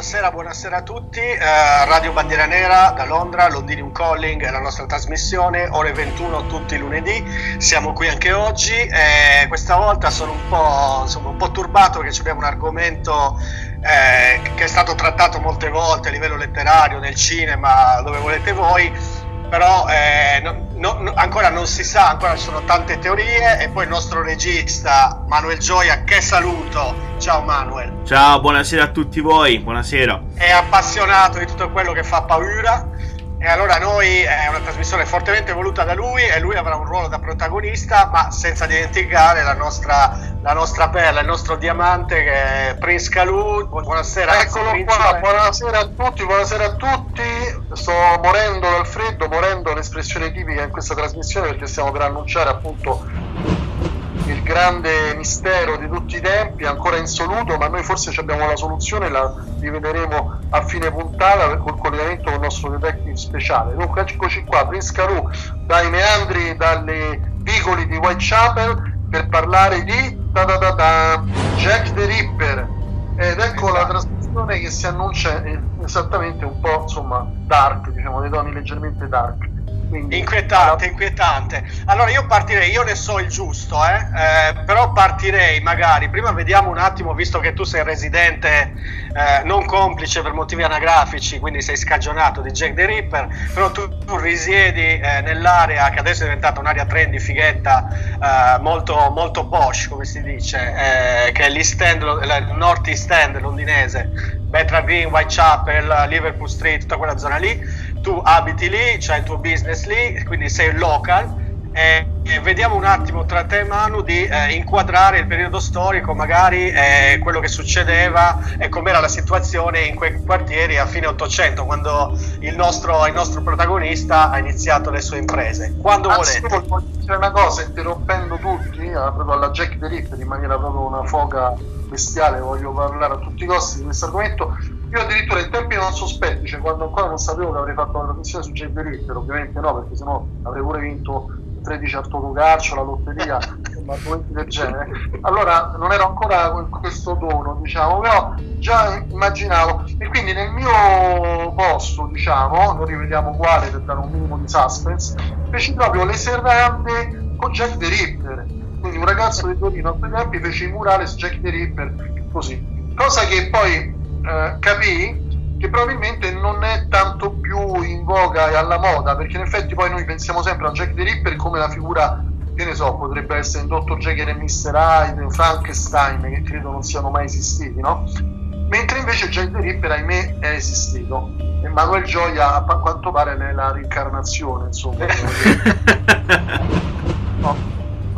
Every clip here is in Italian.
buonasera, buonasera a tutti. Eh, Radio Bandiera Nera da Londra, Londinium Calling è la nostra trasmissione, ore 21 tutti i lunedì. Siamo qui anche oggi e questa volta sono un po', insomma, un po turbato perché abbiamo un argomento eh, che è stato trattato molte volte a livello letterario, nel cinema, dove volete voi però eh, no, no, ancora non si sa, ancora ci sono tante teorie e poi il nostro regista Manuel Gioia, che saluto, ciao Manuel. Ciao, buonasera a tutti voi, buonasera. È appassionato di tutto quello che fa paura e allora noi è una trasmissione fortemente voluta da lui e lui avrà un ruolo da protagonista, ma senza dimenticare la nostra, la nostra perla, il nostro diamante che è Prince Calù. Buonasera. Eccolo qua, buonasera a tutti, buonasera a tutti. Sto morendo dal freddo, morendo l'espressione tipica in questa trasmissione perché stiamo per annunciare appunto grande mistero di tutti i tempi, ancora insoluto, ma noi forse abbiamo la soluzione, la rivedremo a fine puntata col collegamento con il nostro detective speciale. Dunque eccoci qua, Prince Caru dai meandri, dalle vicoli di Whitechapel per parlare di da da da da, Jack the Ripper. Ed ecco la trasmissione che si annuncia esattamente un po' insomma dark, diciamo dei toni leggermente dark. Quindi, inquietante, inquietante. Allora io partirei, io ne so il giusto, eh? Eh, però partirei magari, prima vediamo un attimo, visto che tu sei residente eh, non complice per motivi anagrafici, quindi sei scagionato di Jack the Ripper, però tu, tu risiedi eh, nell'area che adesso è diventata un'area trendy, fighetta, eh, molto, molto posh, come si dice, eh, che è l'East End, il North East End londinese, Betra Green, Whitechapel, Liverpool Street, tutta quella zona lì tu abiti lì, c'hai il tuo business lì, quindi sei local e, e vediamo un attimo tra te e Manu di eh, inquadrare il periodo storico, magari eh, quello che succedeva e com'era la situazione in quei quartieri a fine 800, quando il nostro, il nostro protagonista ha iniziato le sue imprese. Quando Anzi, volete. Voglio dire una cosa, interrompendo tutti, eh, proprio alla Jack the Ripper in maniera proprio una foga bestiale, voglio parlare a tutti i costi di questo argomento io addirittura in tempi non sospetti, cioè quando ancora non sapevo che avrei fatto una trasmissione su Jay Ritter, ovviamente no, perché sennò avrei pure vinto 13 al Totocalcio, la lotteria, argomenti del genere. Allora non ero ancora con questo dono, diciamo, però già immaginavo. E quindi nel mio posto, diciamo, lo rivediamo uguale per dare un minimo di suspense, feci proprio le serrande con Jack the Ripper. Quindi un ragazzo di Torino a quei tempi fece i murali su Jack the Ripper, così. Cosa che poi eh, capì che probabilmente non è tanto più in voga e alla moda, perché in effetti poi noi pensiamo sempre a Jack the Ripper come la figura, che ne so, potrebbe essere Dr. Jekyll e Mr. Hyde, Frankenstein, che credo non siano mai esistiti, no? Mentre invece Jack the Ripper, ahimè, è esistito. E Manuel Gioia, a quanto pare, è la reincarnazione, insomma. no.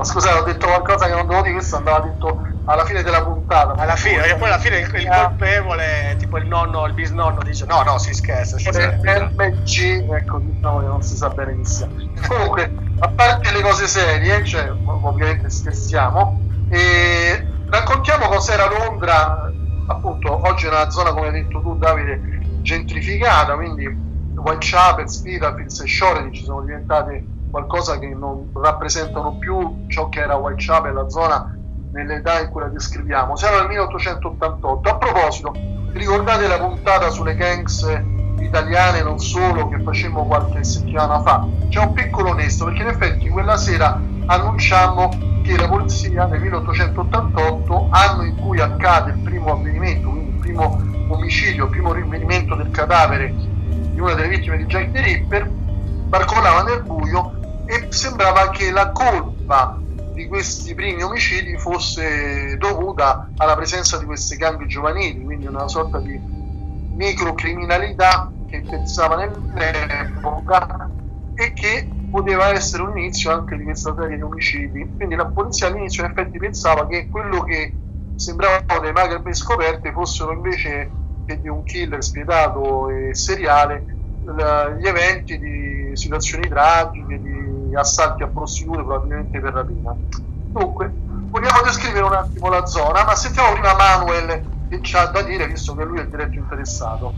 Ma scusate, ho detto qualcosa che non devo dire, questo andava detto alla fine della puntata. Alla fine, perché poi alla fine il, il colpevole, tipo il nonno, il bisnonno, dice: No, no, si scherza. Si MG, ecco, diciamo che non si sa sia. Comunque, a parte le cose serie, cioè, ovviamente scherziamo, e raccontiamo cos'era Londra. Appunto, oggi è una zona, come hai detto tu, Davide, gentrificata, quindi Whitechapel, Spitalfields e Shoreditch sono diventate qualcosa che non rappresentano più ciò che era Whitechapel, la zona nell'età in cui la descriviamo. Siamo nel 1888. A proposito, ricordate la puntata sulle gangs italiane, non solo, che facemmo qualche settimana fa? C'è un piccolo onesto, perché in effetti quella sera annunciamo che la polizia nel 1888, anno in cui accade il primo avvenimento, quindi il primo omicidio, il primo rinvenimento del cadavere di una delle vittime di Jack the Ripper, barcolava nel buio e sembrava che la colpa di questi primi omicidi fosse dovuta alla presenza di queste gang giovanili, quindi una sorta di microcriminalità che pensava nell'epoca e che poteva essere un inizio anche di questa serie di omicidi. Quindi la polizia all'inizio in effetti pensava che quello che sembravano delle macabre scoperte fossero invece che di un killer spietato e seriale gli eventi di situazioni tragiche, di assalti a prostitute probabilmente per rapina. Dunque, vogliamo descrivere un attimo la zona, ma sentiamo prima Manuel che ci ha da dire, visto che lui è il diretto interessato.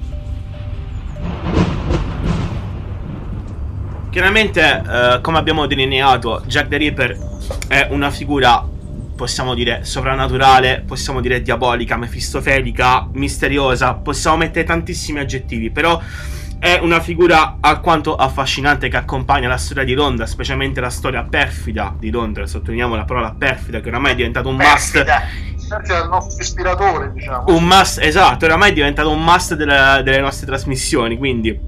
Chiaramente, eh, come abbiamo delineato, Jack the Ripper è una figura possiamo dire sovrannaturale, possiamo dire diabolica, mefistofelica, misteriosa, possiamo mettere tantissimi aggettivi, però è una figura alquanto affascinante che accompagna la storia di Londra, specialmente la storia perfida di Londra, sottolineiamo la parola perfida che oramai è diventato un perfida. must è il nostro ispiratore, diciamo. Un must, esatto, oramai è diventato un must delle, delle nostre trasmissioni, quindi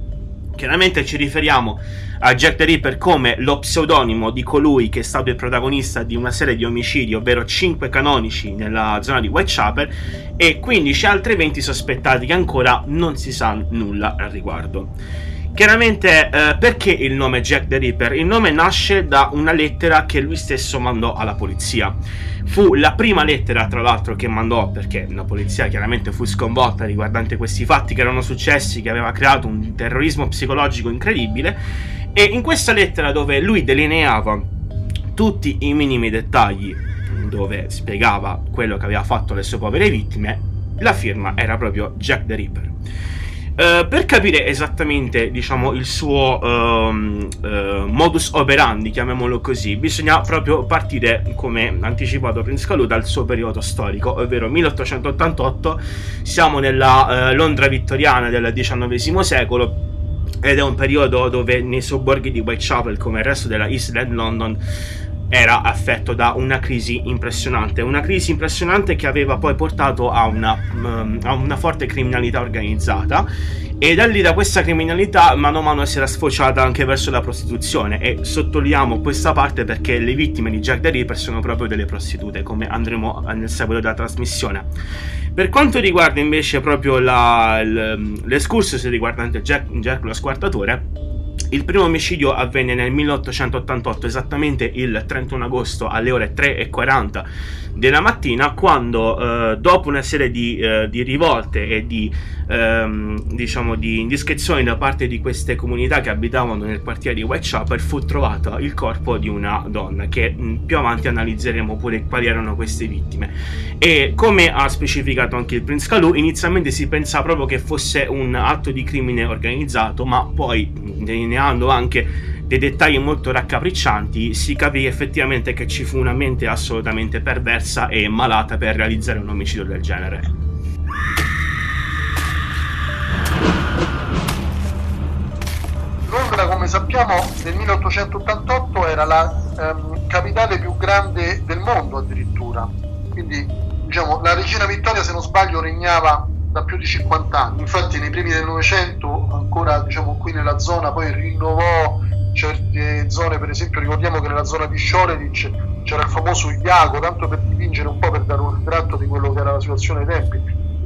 chiaramente ci riferiamo a Jack the Ripper come lo pseudonimo di colui che è stato il protagonista di una serie di omicidi, ovvero 5 canonici nella zona di Whitechapel e 15 altri eventi sospettati che ancora non si sa nulla al riguardo. Chiaramente eh, perché il nome Jack the Ripper? Il nome nasce da una lettera che lui stesso mandò alla polizia. Fu la prima lettera, tra l'altro, che mandò perché la polizia chiaramente fu sconvolta riguardante questi fatti che erano successi, che aveva creato un terrorismo psicologico incredibile e in questa lettera dove lui delineava tutti i minimi dettagli, dove spiegava quello che aveva fatto le sue povere vittime, la firma era proprio Jack the Ripper. Uh, per capire esattamente, diciamo, il suo uh, uh, modus operandi, chiamiamolo così, bisogna proprio partire, come anticipato Prince Calù, dal suo periodo storico, ovvero 1888. Siamo nella Londra vittoriana del XIX secolo ed è un periodo dove nei sobborghi di Whitechapel, come il resto della East End London, era affetto da una crisi impressionante, una crisi impressionante che aveva poi portato a una, um, a una forte criminalità organizzata. E da lì da questa criminalità mano a mano si era sfociata anche verso la prostituzione. E sottolineiamo questa parte perché le vittime di Jack the Ripper sono proprio delle prostitute come andremo nel seguito della trasmissione. Per quanto riguarda invece proprio la, l'escursus riguardante Jack, Jack lo squartatore il primo omicidio avvenne nel 1888, esattamente il 31 agosto alle ore 3.40 della mattina, quando eh, dopo una serie di, eh, di rivolte e di, ehm, diciamo, di indiscrezioni da parte di queste comunità che abitavano nel quartiere di Whitechapel, fu trovato il corpo di una donna, che mh, mm, più avanti analizzeremo pure quali erano queste vittime. E come ha specificato anche il Prince Calù, inizialmente si pensava proprio che fosse un atto di crimine organizzato, ma poi delineando anche dei dettagli molto raccapriccianti, si capì effettivamente che ci fu una mente assolutamente perversa e malata per realizzare un omicidio del genere. Londra, come sappiamo, nel 1888 era la ehm, capitale più grande del mondo addirittura. Quindi, diciamo, la regina Vittoria, se non sbaglio, regnava da più di 50 anni. Infatti nei primi del Novecento, ancora diciamo qui nella zona, poi rinnovò certe zone, per esempio ricordiamo che nella zona di Shoreditch c'era il famoso Iago, tanto per dipingere un po' per dare un ritratto di quello che era la situazione dei tempi.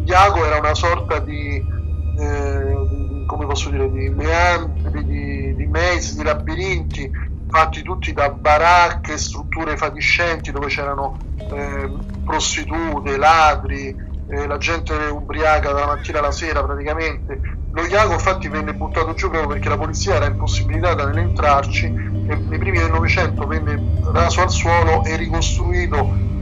Iago era una sorta di, eh, di come posso dire, di meandri, di, di maze, di labirinti, fatti tutti da baracche, strutture fatiscenti dove c'erano eh, prostitute, ladri, eh, la gente ubriaca dalla mattina alla sera praticamente. Lo Iago infatti venne buttato giù proprio perché la polizia era impossibilitata nell'entrarci e nei primi del Novecento venne raso al suolo e ricostruito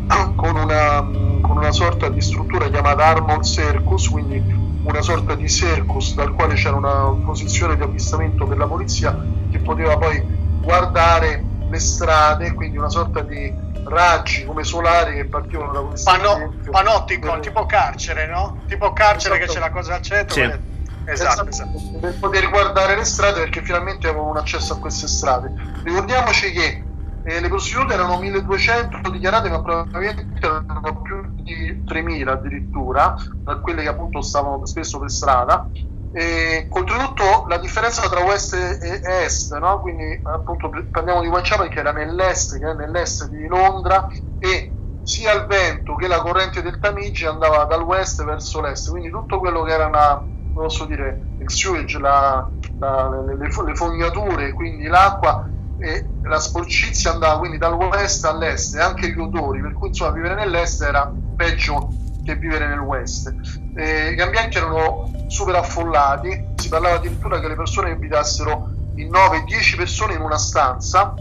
con una, con una sorta di struttura chiamata Armored Circus, quindi una sorta di circus dal quale c'era una posizione di avvistamento per la polizia che poteva poi guardare le strade, quindi una sorta di raggi come solari che partivano da questo Pano, panottico, per... tipo carcere, no? Tipo carcere esatto. che c'è la cosa al centro. Sì. Per... Esatto, esatto, per poter guardare le strade perché finalmente avevano un accesso a queste strade. Ricordiamoci che eh, le prostitute erano 1200 dichiarate, ma probabilmente erano più di 3000 addirittura, da quelle che appunto stavano spesso per strada e, oltretutto la differenza tra West e Est, no? quindi appunto parliamo di Whitechapel che era nell'est, che è nell'est di Londra e sia il vento che la corrente del Tamigi andava dal west verso l'est, quindi tutto quello che era una, posso dire, il sewage, la, la, le, le, fognature, quindi l'acqua e la sporcizia andava quindi dal west all'est e anche gli odori, per cui insomma vivere nell'est era peggio che vivere nel west. Eh, gli ambienti erano super affollati, si parlava addirittura che le persone abitassero in 9-10 persone in una stanza,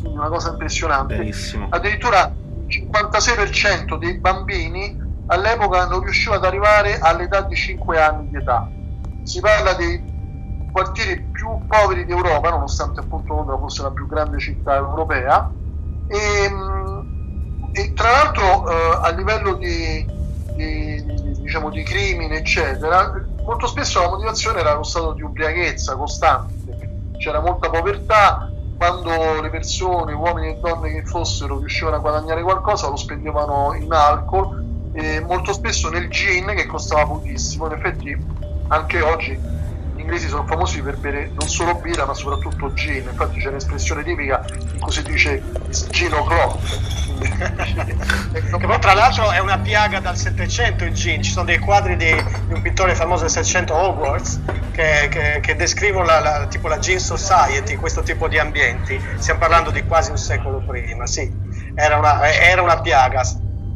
quindi una cosa impressionante. Benissimo. Addirittura il 56% dei bambini all'epoca non riusciva ad arrivare all'età di 5 anni di età. Si parla dei quartieri più poveri d'Europa, nonostante appunto Londra fosse la più grande città europea, e, e tra l'altro eh, a livello di, di, di, diciamo, di crimine, eccetera, molto spesso la motivazione era lo stato di ubriachezza costante, c'era molta povertà, quando le persone, uomini e donne che fossero, riuscivano a guadagnare qualcosa lo spendevano in alcol molto spesso nel gin che costava pochissimo, in effetti anche oggi inglesi sono famosi per bere non solo birra ma soprattutto gin, infatti c'è un'espressione tipica in cui si dice gin o'clock. che poi tra l'altro è una piaga dal Settecento il gin, ci sono dei quadri di, di un pittore famoso del Settecento, Hogwarts, che, che, che descrivono la, la, tipo la gin society, questo tipo di ambienti, stiamo parlando di quasi un secolo prima, sì, era una, era una piaga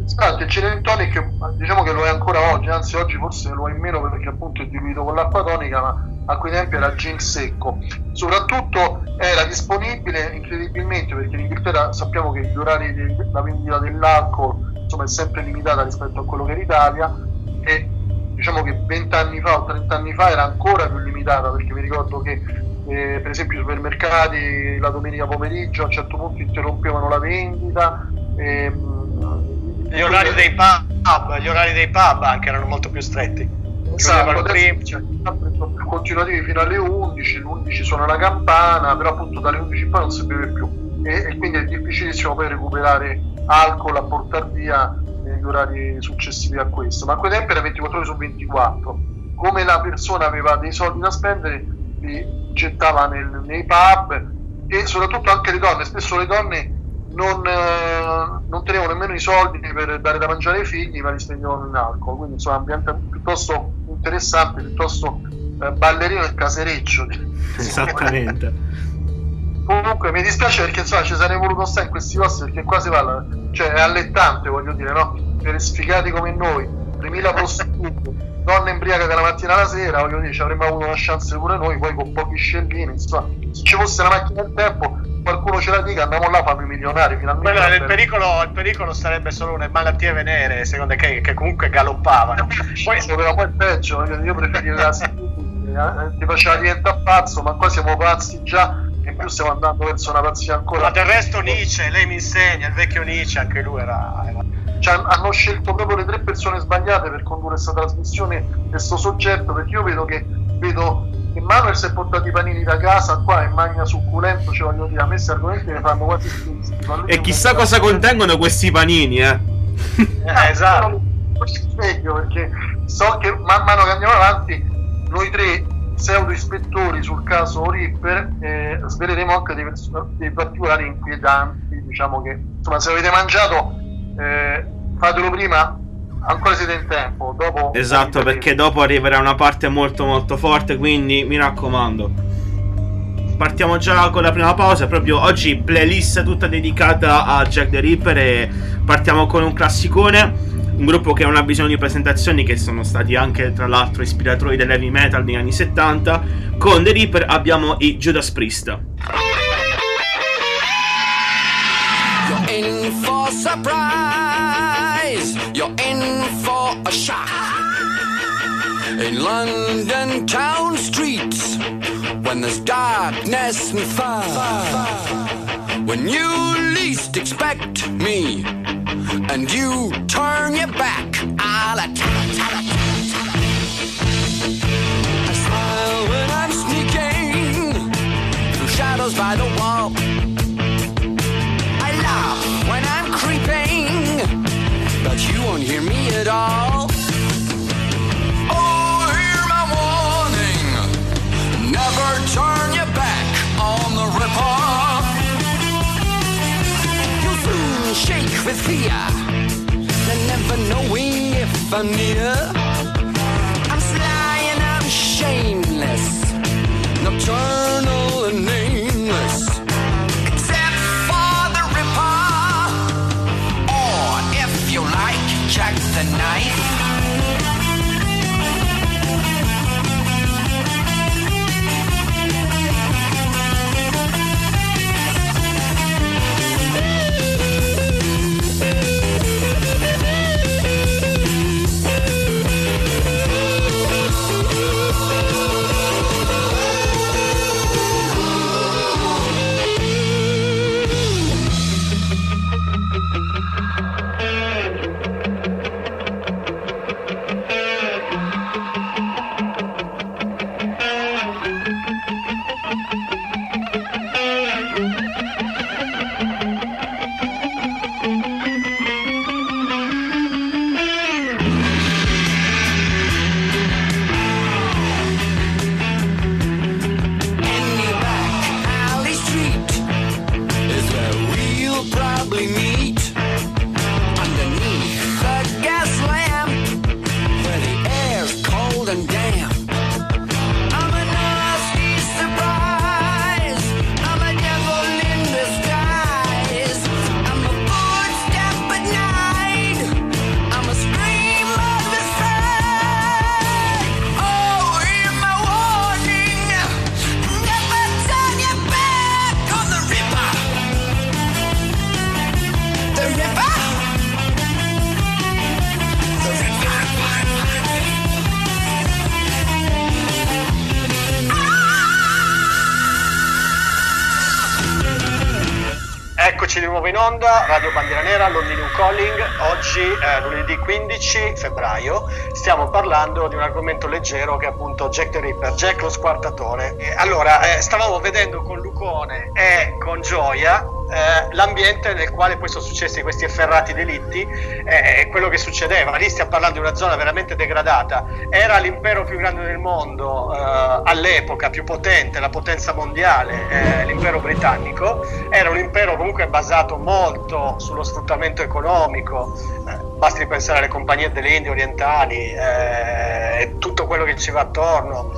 Infatti il gin tonic diciamo che lo è ancora oggi, anzi oggi forse lo è in meno perché appunto è diluito con l'acqua tonica, ma a quei tempi era gin secco. Soprattutto era disponibile incredibilmente perché in Inghilterra sappiamo che gli orari della vendita dell'alcol insomma, è sempre limitata rispetto a quello che è in Italia e diciamo che 20 anni fa o 30 anni fa era ancora più limitata perché mi ricordo che eh, per esempio i supermercati la domenica pomeriggio a un certo punto interrompevano la vendita. Ehm, gli orari dei pub, gli orari dei pub anche erano molto più stretti. Esatto, prima, cioè, continuativi fino alle 11, le 11 suona la campana, però appunto dalle 11 in poi non si beve più e, e, quindi è difficilissimo poi recuperare alcol a portare via negli orari successivi a questo, ma a quei tempi era 24 ore su 24. Come la persona aveva dei soldi da spendere, li gettava nel, nei pub e soprattutto anche le donne, spesso le donne non, eh, non, tenevano nemmeno i soldi per dare da mangiare ai figli, ma li spendevano in alcol. Quindi insomma, un ambiente piuttosto interessante, piuttosto eh, ballerino e casereccio. Esattamente. Comunque mi dispiace perché insomma ci sarei voluto stare in questi posti perché qua si parla, cioè è allettante voglio dire, no? Per sfigati come noi, 3000 prostitute, donne imbriacate dalla mattina alla sera, voglio dire, ci avremmo avuto una chance pure noi, poi con pochi scellini, insomma, se ci fosse una macchina del tempo qualcuno ce la dica, andiamo là, fammi milionari. Finalmente Quello, il, pericolo, il, pericolo, sarebbe solo le malattie venere, secondo te, che comunque galoppavano. Poi, però poi è peggio, io preferirei la eh, ti faceva diventare pazzo, ma qua siamo pazzi già e in più stiamo andando verso una pazzia ancora. Ma del resto Nietzsche, lei mi insegna, il vecchio Nietzsche, anche lui era... era... Cioè, hanno scelto proprio le tre persone sbagliate per condurre questa trasmissione e questo soggetto, perché io vedo che vedo Manuel si è portato i panini da casa qua in magna succulento, cioè voglio dire, a me questi argomenti mi fanno quasi schifo. E chissà cosa contengono questi panini, eh. eh esatto. Sveglio perché so che man mano che andiamo avanti, noi tre pseudo ispettori sul caso Ripper eh, sveleremo anche dei, dei, particolari inquietanti. Diciamo che insomma, se avete mangiato, eh, fatelo prima ancora siete in tempo. Dopo esatto, perché dopo arriverà una parte molto molto forte, quindi mi raccomando. Partiamo già con la prima pausa, proprio oggi playlist tutta dedicata a Jack the Ripper e partiamo con un classicone, un gruppo che non ha bisogno di presentazioni che sono stati anche tra l'altro ispiratori dell'heavy metal negli anni 70. Con The Ripper abbiamo i Judas Priest. You're in for surprise. You're in for a shock. In London town streets, when there's darkness and fog. When you least expect me, and you turn your back, I'll attack. I smile when I'm sneaking through shadows by the wall. but you won't hear me at all. Oh, hear my warning. Never turn your back on the ripoff. You'll soon shake with fear, and never knowing if I'm near. I'm sly and I'm shameless, nocturnal and onda, Radio Bandiera Nera, Londinium Calling. Oggi, eh, lunedì 15 febbraio, stiamo parlando di un argomento leggero che è appunto Jack the Ripper, Jack lo squartatore. E allora, eh, stavamo vedendo con Lucone e con Gioia eh, l'ambiente nel quale poi sono successi questi efferrati delitti è eh, quello che succedeva. Lì stiamo parlando di una zona veramente degradata. Era l'impero più grande del mondo eh, all'epoca, più potente, la potenza mondiale, eh, l'impero britannico. Era un impero comunque basato molto sullo sfruttamento economico. Eh, basti pensare alle compagnie delle Indie orientali eh, e quello che ci va attorno.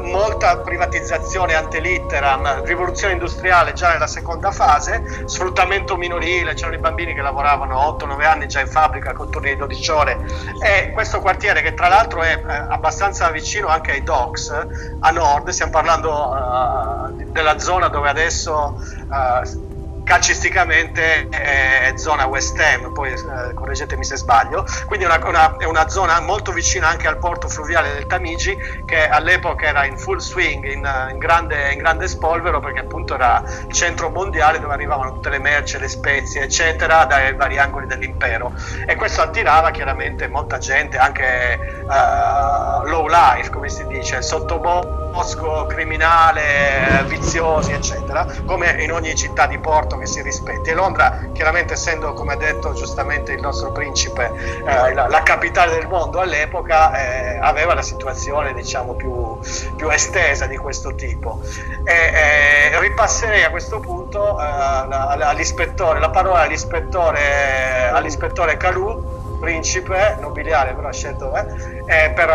molta privatizzazione ante litteram, rivoluzione industriale già nella seconda fase sfruttamento minorile, c'erano i bambini che lavoravano 8-9 anni già in fabbrica con turni di 12 ore e questo quartiere che tra l'altro è eh, abbastanza vicino anche ai docks a nord, stiamo parlando uh, della zona dove adesso uh, calcisticamente è zona West Ham, poi eh, correggetemi se sbaglio, quindi una, una, è una, zona molto vicina anche al porto fluviale del Tamigi che all'epoca era in full swing, in, in, grande, in grande, spolvero perché appunto era il centro mondiale dove arrivavano tutte le merci, le spezie eccetera dai vari angoli dell'impero. E questo attirava chiaramente molta gente, anche uh, low life come si dice, sottobosco, criminale, viziosi eccetera, come in ogni città di porto che si rispetti. E Londra, chiaramente essendo, come ha detto giustamente il nostro principe, eh, la, la, capitale del mondo all'epoca, eh, aveva la situazione diciamo più, più, estesa di questo tipo. E, eh, ripasserei a questo punto eh, all'ispettore, la parola all'ispettore, all'ispettore Calù principe nobiliare però ha scelto eh, eh, per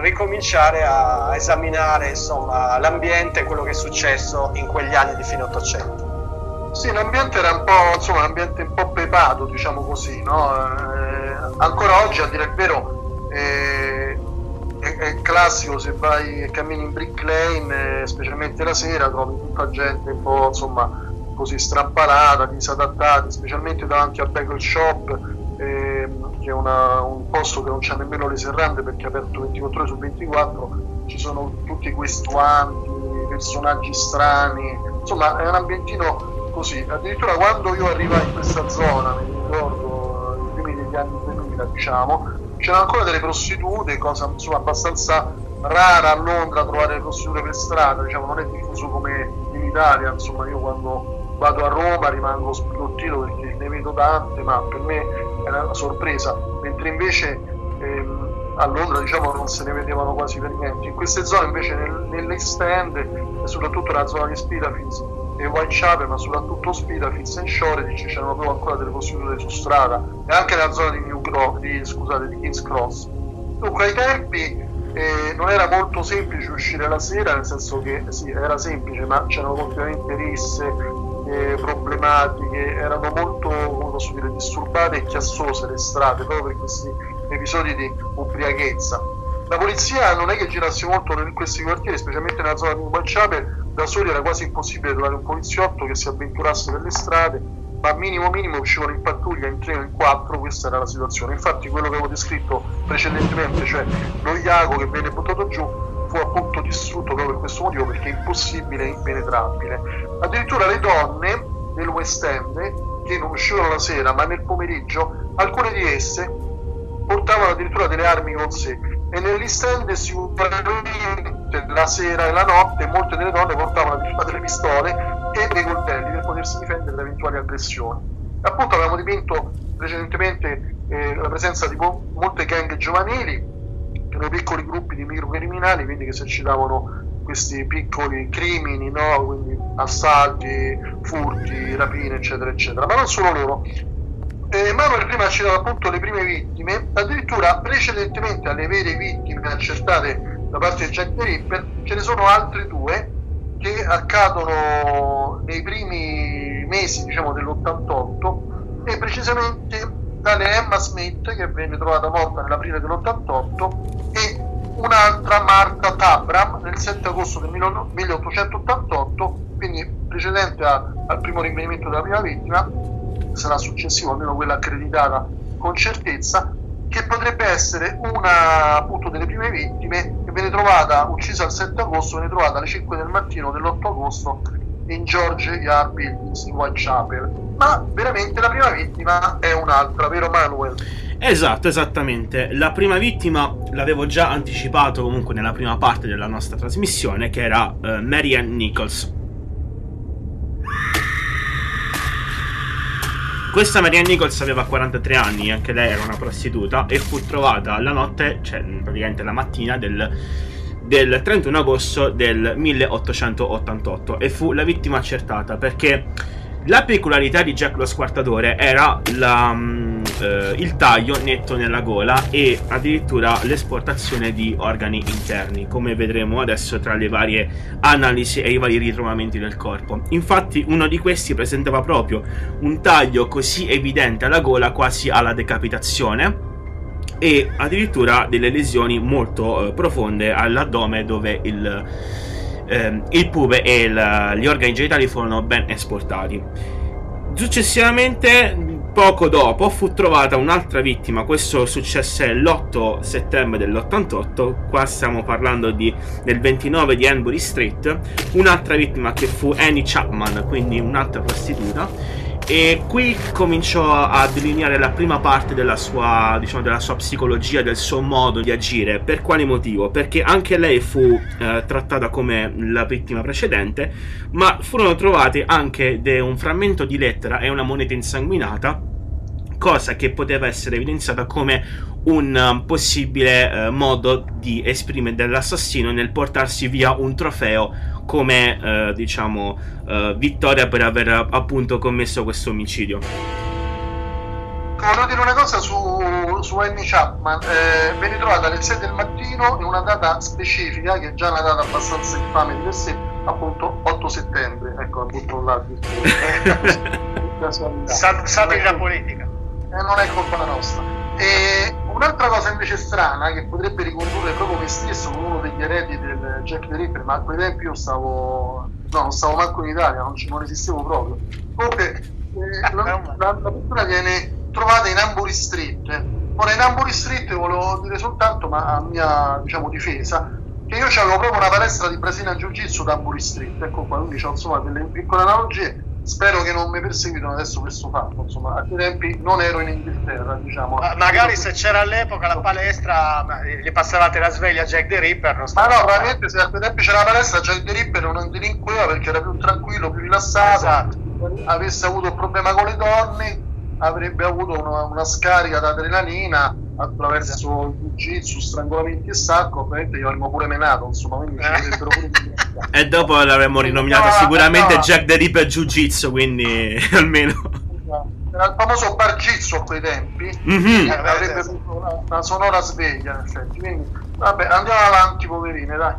ricominciare a esaminare insomma, l'ambiente e quello che è successo in quegli anni di fine Ottocento. Sì, l'ambiente era un po', insomma, un ambiente un po' pepato, diciamo così, no? eh, ancora oggi, a dire il vero, eh, è, è, classico se vai e cammini in Brick Lane, eh, specialmente la sera, trovi tutta gente un po', insomma, così strampalata, disadattata, specialmente davanti a Bagel Shop, ehm, che è una, un posto che non c'è nemmeno le serrande perché è aperto 24 ore su 24, ci sono tutti questi guanti, personaggi strani, insomma è un ambientino così. Addirittura quando io arrivai in questa zona, mi ricordo i primi degli anni 2000, diciamo, c'erano ancora delle prostitute, cosa insomma abbastanza rara a Londra trovare le prostitute per strada, diciamo, non è diffuso come in Italia, insomma, io quando vado a Roma rimango sbigottito perché ne vedo tante, ma per me era una sorpresa, mentre invece ehm, a Londra diciamo non se ne vedevano quasi per niente. In queste zone invece nel, nell'East End e soprattutto nella zona di Spitalfields e Whitechapel, ma soprattutto Spida, Fitz and Shoreditch c'erano proprio ancora delle prostitute su strada e anche nella zona di, New Gro- di, scusate, di King's Cross. Dunque ai tempi eh, non era molto semplice uscire la sera, nel senso che sì, era semplice, ma c'erano continuamente risse, eh, problematiche, erano molto, posso dire, disturbate e chiassose le strade proprio per questi episodi di ubriachezza. La polizia non è che girasse molto in questi quartieri, specialmente nella zona di Whitechapel, da soli era quasi impossibile trovare un poliziotto che si avventurasse per le strade, ma minimo minimo uscivano in pattuglia in tre o in quattro, questa era la situazione. Infatti quello che avevo descritto precedentemente, cioè lo Iago che venne buttato giù, fu appunto distrutto proprio per questo motivo, perché è impossibile e impenetrabile. Addirittura le donne del West End, che non uscivano la sera, ma nel pomeriggio, alcune di esse portavano addirittura delle armi con sé e nell'East End sicuramente la sera e la notte molte delle donne portavano delle pistole e dei coltelli per potersi difendere da eventuali aggressioni. Appunto avevamo dipinto precedentemente eh, la presenza di mo- molte gang giovanili, erano piccoli gruppi di microcriminali, quindi che esercitavano questi piccoli crimini, no? quindi assalti, furti, rapine, eccetera, eccetera. Ma non solo loro, eh, Manuel prima ha citato appunto le prime vittime, addirittura precedentemente alle vere vittime accertate da parte di Jack the Ripper ce ne sono altre due che accadono nei primi mesi diciamo, dell'88 e precisamente tale Emma Smith che venne trovata morta nell'aprile dell'88 e un'altra Marta Tabram nel 7 agosto del 1888 quindi precedente a, al primo rinvenimento della prima vittima sarà successivo, almeno quella accreditata con certezza, che potrebbe essere una appunto delle prime vittime che viene trovata, uccisa il 7 agosto, viene trovata alle 5 del mattino dell'8 agosto in George Yard Buildings in Whitechapel. Ma veramente la prima vittima è un'altra, vero Manuel? Esatto, esattamente. La prima vittima l'avevo già anticipato comunque nella prima parte della nostra trasmissione, che era uh, Marianne Nichols. Questa Marianne Nichols aveva 43 anni, anche lei era una prostituta, e fu trovata la notte, cioè praticamente la mattina del, del 31 agosto del 1888 e fu la vittima accertata perché la peculiarità di Jack lo squartatore era la, um, eh, il taglio netto nella gola e addirittura l'esportazione di organi interni, come vedremo adesso tra le varie analisi e i vari ritrovamenti del corpo. Infatti uno di questi presentava proprio un taglio così evidente alla gola quasi alla decapitazione e addirittura delle lesioni molto eh, profonde all'addome dove il ehm, il pube e il, gli organi genitali furono ben esportati. Successivamente, poco dopo, fu trovata un'altra vittima. Questo successe l'8 settembre dell'88. Qua stiamo parlando di, del 29 di Hanbury Street. Un'altra vittima che fu Annie Chapman, quindi un'altra prostituta e qui cominciò a delineare la prima parte della sua, diciamo, della sua psicologia, del suo modo di agire. Per quale motivo? Perché anche lei fu eh, trattata come la vittima precedente, ma furono trovati anche de- un frammento di lettera e una moneta insanguinata cosa che poteva essere evidenziata come un possibile uh, modo di esprimere dell'assassino nel portarsi via un trofeo come eh, diciamo eh, vittoria per aver appunto commesso questo omicidio. Volevo dire una cosa su, su Annie Chapman, eh, venne trovata alle 6 del mattino in una data specifica, che è già una data abbastanza infame di per sé, appunto 8 settembre, ecco appunto là. Sappi la politica. Eh, non è colpa nostra. E un'altra cosa invece strana che potrebbe ricondurre proprio me stesso con uno degli eredi del Jack the Ripper, ma a quei tempi io stavo, no, non stavo manco in Italia, non, non esistevo proprio. Comunque, eh, la, la, la persona viene trovata in Ambury Street. Ora, in Ambury Street volevo dire soltanto, ma a mia diciamo, difesa, che io avevo proprio una palestra di Brasilian Jiu Jitsu da Ambury Street, ecco qua, quindi ho insomma delle piccole analogie spero che non mi perseguitano adesso questo fatto insomma a quei tempi non ero in Inghilterra diciamo ma magari se c'era all'epoca la palestra gli passavate la sveglia a Jack the Ripper non ma no probabilmente se a quei tempi c'era la palestra Jack the Ripper non delinqueva perché era più tranquillo più rilassato esatto. avesse avuto un problema con le donne avrebbe avuto una, una scarica d'adrenalina attraverso il jiu-jitsu, strangolamenti e sacco, ovviamente io avremmo pure menato, insomma, quindi ci avrebbero pure E dopo l'avremmo rinominato no, sicuramente no. Jack the Ripper Jiu-Jitsu, quindi almeno... Era il famoso bar jitsu a quei tempi, mm-hmm. avrebbe avuto una, una, sonora sveglia, in effetti. Quindi, vabbè, andiamo avanti, poverine, dai.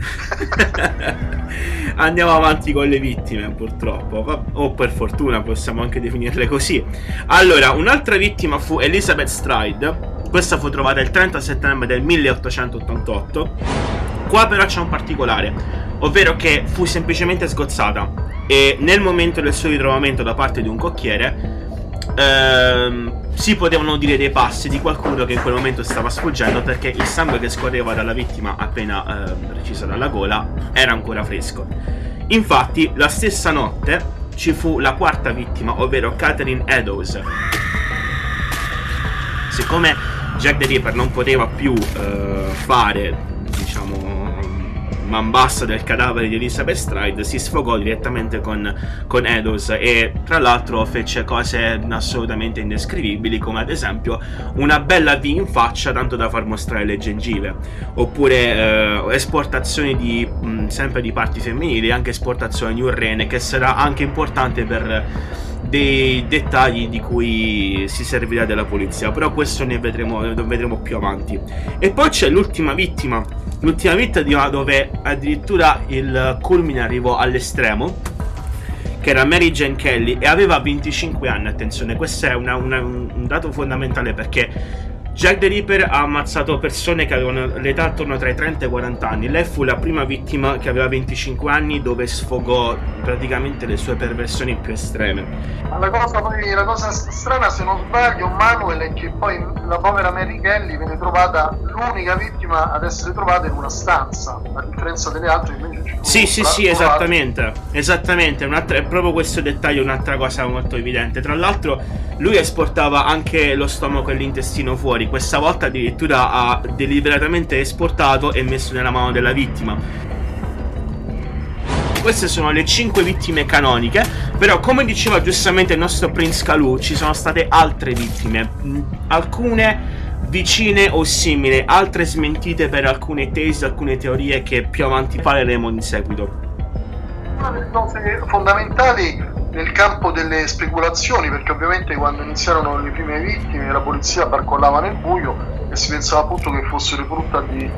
Andiamo avanti con le vittime, purtroppo, o per fortuna possiamo anche definirle così. Allora, un'altra vittima fu Elizabeth Stride. Questa fu trovata il 30 settembre del 1888. Qua però c'è un particolare, ovvero che fu semplicemente sgozzata e nel momento del suo ritrovamento da parte di un cocchiere ehm, si potevano dire dei passi di qualcuno che in quel momento stava sfuggendo perché il sangue che scorreva dalla vittima appena eh, recisa dalla gola era ancora fresco. Infatti, la stessa notte ci fu la quarta vittima, ovvero Catherine Eddowes. Siccome Jack the Ripper non poteva più eh, fare, diciamo, man bassa del cadavere di Elizabeth Stride si sfogò direttamente con, con Edos e tra l'altro fece cose assolutamente indescrivibili come ad esempio una bella V in faccia tanto da far mostrare le gengive. Oppure eh, esportazioni di mh, sempre di parti femminili anche esportazioni di un rene che sarà anche importante per dei dettagli di cui si servirà della polizia. Però questo ne vedremo, ne vedremo più avanti. E poi c'è l'ultima vittima l'ultima vittima dove addirittura il culmine arrivò all'estremo che era Mary Jane Kelly e aveva 25 anni attenzione questo è una, una, un dato fondamentale perché Jack the Ripper ha ammazzato persone che avevano l'età attorno tra i 30 e i 40 anni. Lei fu la prima vittima che aveva 25 anni dove sfogò praticamente le sue perversioni più estreme. Ma la cosa, poi, la cosa strana, se non sbaglio, Manuel, è che poi la povera Mary Kelly viene trovata l'unica vittima ad essere trovata in una stanza, a differenza delle altre invece Sì, sì, sì, esattamente. Esattamente, è proprio questo dettaglio un'altra cosa molto evidente. Tra l'altro lui esportava anche lo stomaco e l'intestino fuori questa volta addirittura ha deliberatamente esportato e messo nella mano della vittima. Queste sono le 5 vittime canoniche, però come diceva giustamente il nostro Prince Kalu, ci sono state altre vittime, alcune vicine o simili, altre smentite per alcune tesi, alcune teorie che più avanti parleremo in seguito. Una delle cose fondamentali nel campo delle speculazioni, perché ovviamente quando iniziarono le prime vittime la polizia barcollava nel buio e si pensava appunto che fossero frutto di,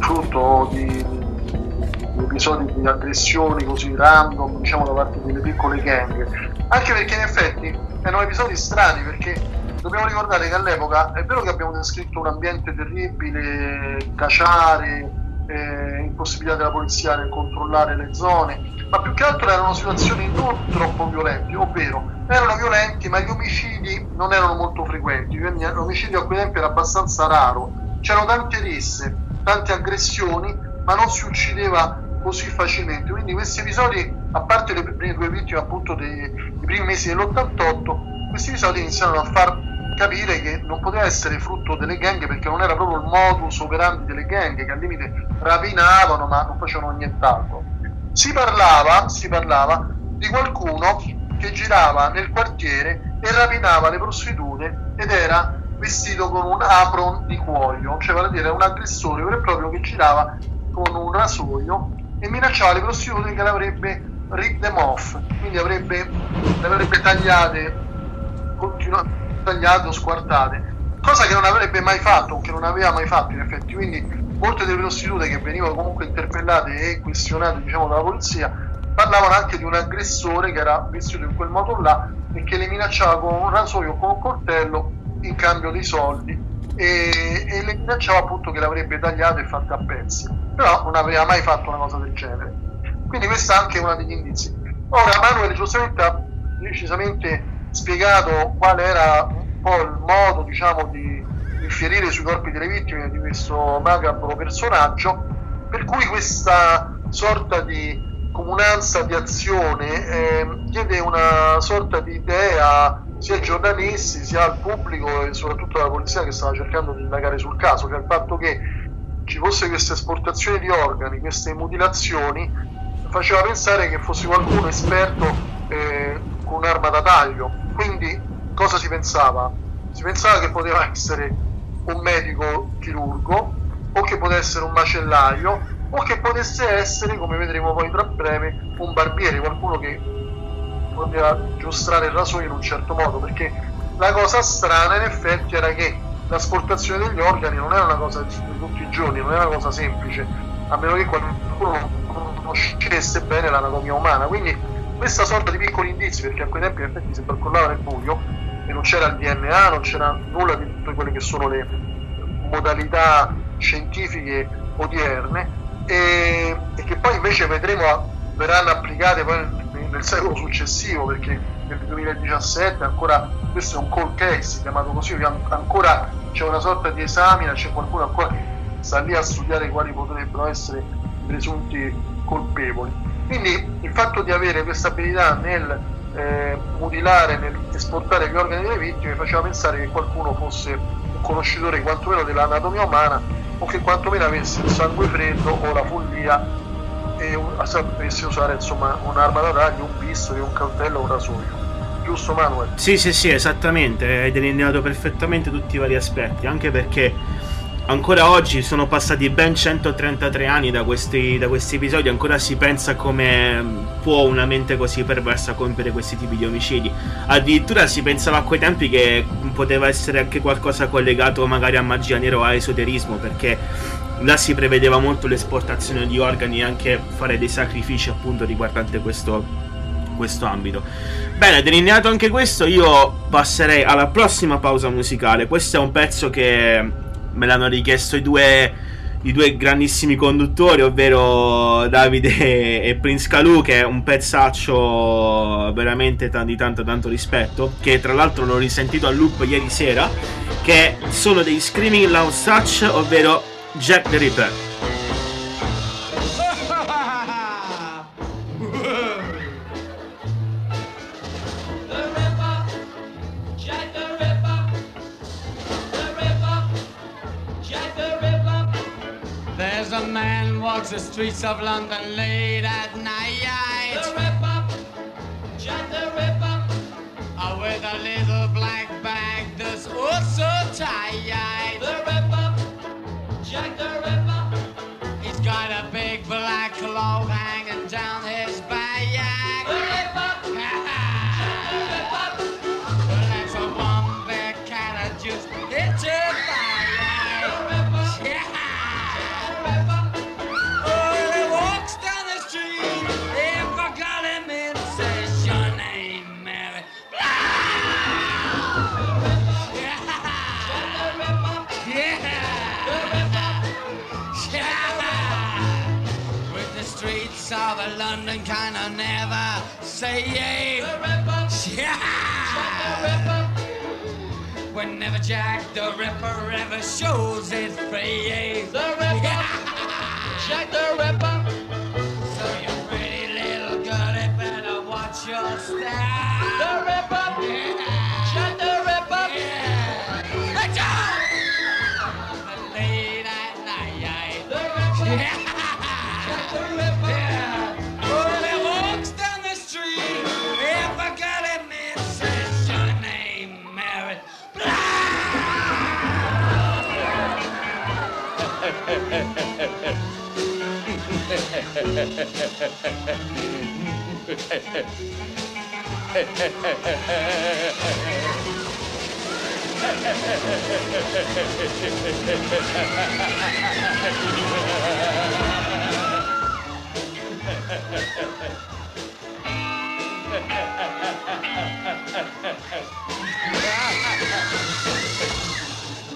frutto di, di episodi di aggressioni così random, diciamo da parte delle piccole gang. Anche perché in effetti erano episodi strani perché dobbiamo ricordare che all'epoca è vero che abbiamo descritto un ambiente terribile, cacciare, eh, impossibilità della polizia nel controllare le zone, ma più che altro erano situazioni non troppo violenti, ovvero erano violenti ma gli omicidi non erano molto frequenti, quindi l'omicidio a quei tempi era abbastanza raro, c'erano tante risse, tante aggressioni, ma non si uccideva così facilmente, quindi questi episodi, a parte le prime due vittime appunto dei, dei primi mesi dell'88, questi episodi iniziano a far capire che non poteva essere frutto delle gang perché non era proprio il modus operandi delle gang che al limite rapinavano ma non facevano nient'altro. Si parlava, si parlava di qualcuno che girava nel quartiere e rapinava le prostitute ed era vestito con un apron di cuoio, cioè vale a dire un aggressore vero e proprio che girava con un rasoio e minacciava le prostitute che le avrebbe rip them off, quindi avrebbe, le avrebbe tagliate, tagliate o squartate, cosa che non avrebbe mai fatto, o che non aveva mai fatto in effetti, quindi molte delle prostitute che venivano comunque interpellate e questionate diciamo, dalla polizia parlavano anche di un aggressore che era vestito in quel modo là e che le minacciava con un rasoio o con un coltello in cambio dei soldi e, e le minacciava appunto che l'avrebbe tagliata e fatta a pezzi. Però non aveva mai fatto una cosa del genere. Quindi questa è anche una degli indizi. Ora Manuel giustamente ha decisamente spiegato qual era un po' il modo diciamo di infierire sui corpi delle vittime di questo macabro personaggio, per cui questa sorta di comunanza di azione eh, chiede una sorta di idea sia ai giornalisti sia al pubblico e soprattutto alla polizia che stava cercando di indagare sul caso, che il fatto che ci fosse questa esportazione di organi, queste mutilazioni, faceva pensare che fosse qualcuno esperto eh, con un'arma da taglio. Quindi cosa si pensava? Si pensava che poteva essere un medico chirurgo o che potesse essere un macellaio o che potesse essere, come vedremo poi tra breve, un barbiere, qualcuno che poteva giostrare il rasoio in un certo modo, perché la cosa strana in effetti era che l'asportazione degli organi non era una cosa di tutti i giorni, non era una cosa semplice, a meno che qualcuno non conoscesse bene l'anatomia umana. Quindi questa sorta di piccoli indizi, perché a quei tempi in effetti si calcolava nel buio, e non c'era il DNA, non c'era nulla di tutte quelle che sono le modalità scientifiche odierne e, e che poi invece vedremo verranno applicate poi nel secolo successivo perché nel 2017 ancora questo è un cold case chiamato così ancora c'è una sorta di esamina c'è qualcuno ancora che sta lì a studiare quali potrebbero essere presunti colpevoli quindi il fatto di avere questa abilità nel eh, mutilare, nell'esportare gli organi delle vittime, faceva pensare che qualcuno fosse un conoscitore quantomeno dell'anatomia umana o che quantomeno avesse il sangue freddo o la follia e sapesse usare insomma un'arma da taglio, un pistolo, un coltello o un rasoio. Giusto Manuel? Sì, sì, sì, esattamente, hai delineato perfettamente tutti i vari aspetti, anche perché ancora oggi sono passati ben 133 anni da questi, da questi, episodi, ancora si pensa come può una mente così perversa compiere questi tipi di omicidi. Addirittura si pensava a quei tempi che poteva essere anche qualcosa collegato magari a magia nera o a esoterismo, perché là si prevedeva molto l'esportazione di organi e anche fare dei sacrifici appunto riguardante questo, questo ambito. Bene, delineato anche questo, io passerei alla prossima pausa musicale. Questo è un pezzo che me l'hanno richiesto i due, i due grandissimi conduttori, ovvero Davide e Prince Kalu, che è un pezzaccio veramente di tanto tanto rispetto, che tra l'altro l'ho risentito a loop ieri sera, che sono dei Screaming Loud Such, ovvero Jack the Ripper. Walks the streets of London late at night. The Ripper, Jack the Ripper, oh, with a little black bag that's oh so tight. Say yay. Yeah. Whenever Jack the Ripper ever shows his face. The Ripper. Yeah. Jack the Ripper. So you pretty little girl, better watch your step.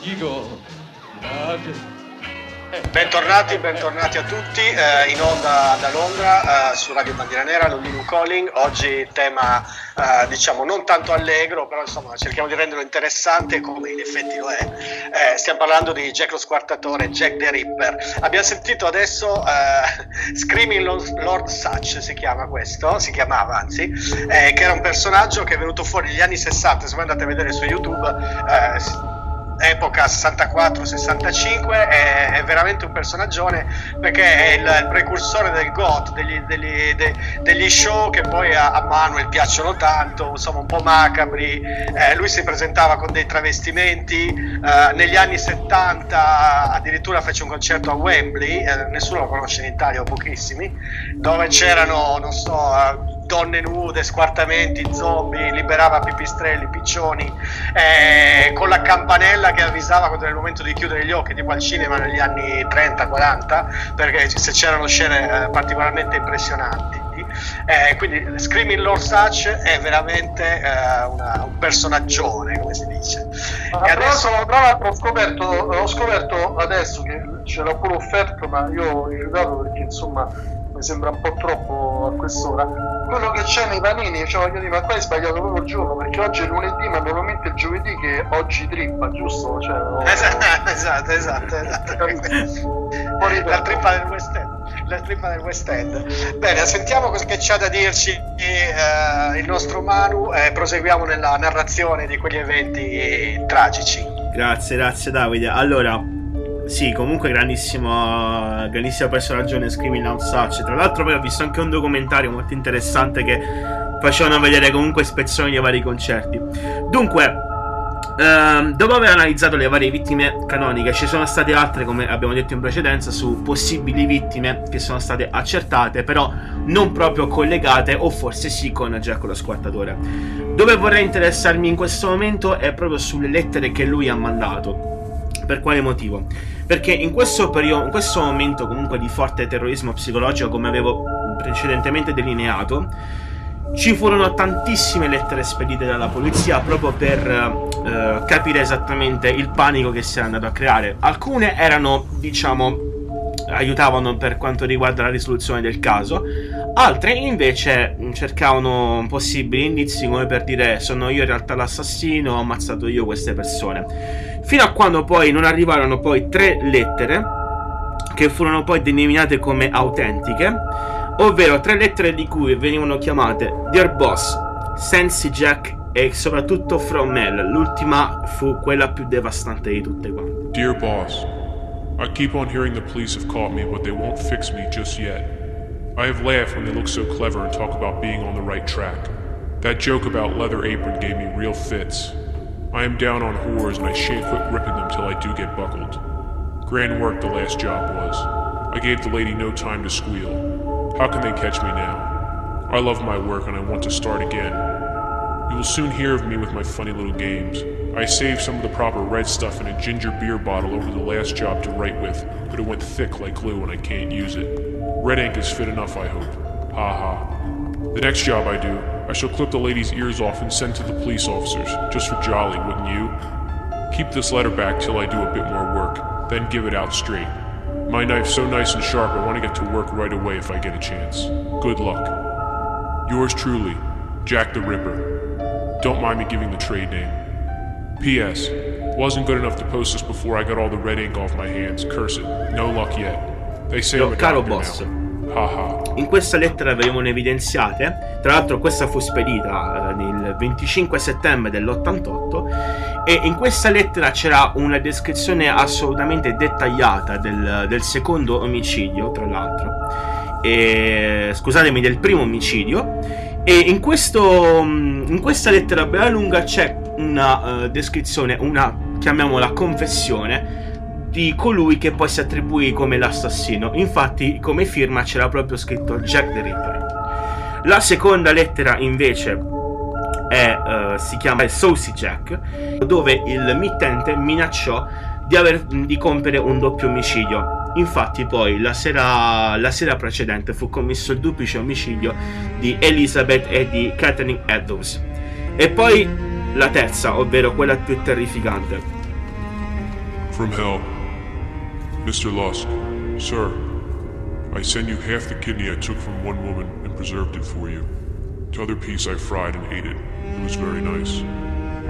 Eagle, loved Bentornati, bentornati a tutti, eh, in onda da Londra eh, su Radio Bandiera Nera, Londino Calling. Oggi tema eh, diciamo non tanto allegro, però insomma cerchiamo di renderlo interessante come in effetti lo è. Eh, stiamo parlando di Jack lo Squartatore, Jack the Ripper. Abbiamo sentito adesso eh, Screaming Lord Such, si chiama questo, si chiamava anzi, eh, che era un personaggio che è venuto fuori negli anni 60, se voi andate a vedere su YouTube epoca 64-65 è, è, veramente un personaggione perché è il, il precursore del goth degli, degli, de, degli, show che poi a, a, Manuel piacciono tanto insomma un po' macabri. Eh, lui si presentava con dei travestimenti eh, negli anni 70 addirittura fece un concerto a Wembley eh, nessuno lo conosce in Italia o pochissimi dove c'erano non so donne nude, squartamenti, zombie, liberava pipistrelli, piccioni, eh, con la campanella che avvisava quando era il momento di chiudere gli occhi, tipo al cinema negli anni 30-40, perché se c'erano scene eh, particolarmente impressionanti. Eh, quindi Screaming Lord Such è veramente eh, una, un personaggione, come si dice. Ma e adesso... tra l'altro ho scoperto, ho scoperto adesso che ce l'ho pure offerto, ma io ho rifiutato perché insomma mi sembra un po' troppo a quest'ora. Quello che c'è nei panini, cioè voglio dire, ma qua hai sbagliato proprio il giorno, perché oggi è lunedì, ma normalmente è giovedì che oggi trippa, giusto? Cioè, oh... esatto, esatto, esatto. La trippa del West End. La trippa del West End. Bene, sentiamo cosa che c'ha da dirci eh, il nostro Manu e proseguiamo nella narrazione di quegli eventi tragici. Grazie, grazie Davide. Allora, sì, comunque grandissimo, grandissimo personaggio nel Screaming Out Such. Tra l'altro poi ho visto anche un documentario molto interessante che facevano vedere comunque spezzoni dei vari concerti. Dunque, ehm, dopo aver analizzato le varie vittime canoniche, ci sono state altre, come abbiamo detto in precedenza, su possibili vittime che sono state accertate, però non proprio collegate o forse sì con Jack lo squartatore. Dove vorrei interessarmi in questo momento è proprio sulle lettere che lui ha mandato. Per quale motivo? Perché in questo periodo, in questo momento comunque di forte terrorismo psicologico, come avevo precedentemente delineato, ci furono tantissime lettere spedite dalla polizia proprio per eh, capire esattamente il panico che si era andato a creare. Alcune erano, diciamo, aiutavano per quanto riguarda la risoluzione del caso, altre invece cercavano possibili indizi come per dire sono io in realtà l'assassino, ho ammazzato io queste persone. Fino a quando poi non arrivarono poi tre lettere che furono poi denominate come autentiche, ovvero tre lettere di cui venivano chiamate Dear Boss, Sensi Jack e soprattutto From Hell. L'ultima fu quella più devastante di tutte quante. Dear Boss, I keep on hearing the police have caught me, but they won't fix me just yet. I have laughed when they look so clever and talk about being on the right track. That joke about leather apron gave me real fits. I am down on whores and I shan't quit ripping them till I do get buckled. Grand work the last job was. I gave the lady no time to squeal. How can they catch me now? I love my work and I want to start again. You will soon hear of me with my funny little games. I saved some of the proper red stuff in a ginger beer bottle over the last job to write with, but it went thick like glue and I can't use it. Red ink is fit enough, I hope. Ha ha. The next job I do, I shall clip the lady's ears off and send to the police officers, just for jolly, wouldn't you? Keep this letter back till I do a bit more work, then give it out straight. My knife's so nice and sharp, I want to get to work right away if I get a chance. Good luck. Yours truly, Jack the Ripper. Don't mind me giving the trade name. P.S. Wasn't good enough to post this before I got all the red ink off my hands. Curse it. No luck yet. Caro boss, now. Haha. in questa lettera venivano evidenziate, tra l'altro questa fu spedita eh, il 25 settembre dell'88 e in questa lettera c'era una descrizione assolutamente dettagliata del, del secondo omicidio, tra l'altro, e, scusatemi, del primo omicidio e in, questo, in questa lettera bella lunga c'è una eh, descrizione, una chiamiamola confessione di colui che poi si attribuì come l'assassino. Infatti, come firma c'era proprio scritto Jack the Ripper. La seconda lettera invece è, eh, si chiama Saucy Jack, dove il mittente minacciò di, aver, di compiere un doppio omicidio. Infatti, poi la sera, la sera precedente fu commesso il duplice omicidio di Elizabeth e di Catherine Eddowes. E poi la terza, ovvero quella più terrificante. From hell. Mr. Lusk, sir, I send you half the kidney I took from one woman and preserved it for you. The other piece I fried and ate it. It was very nice.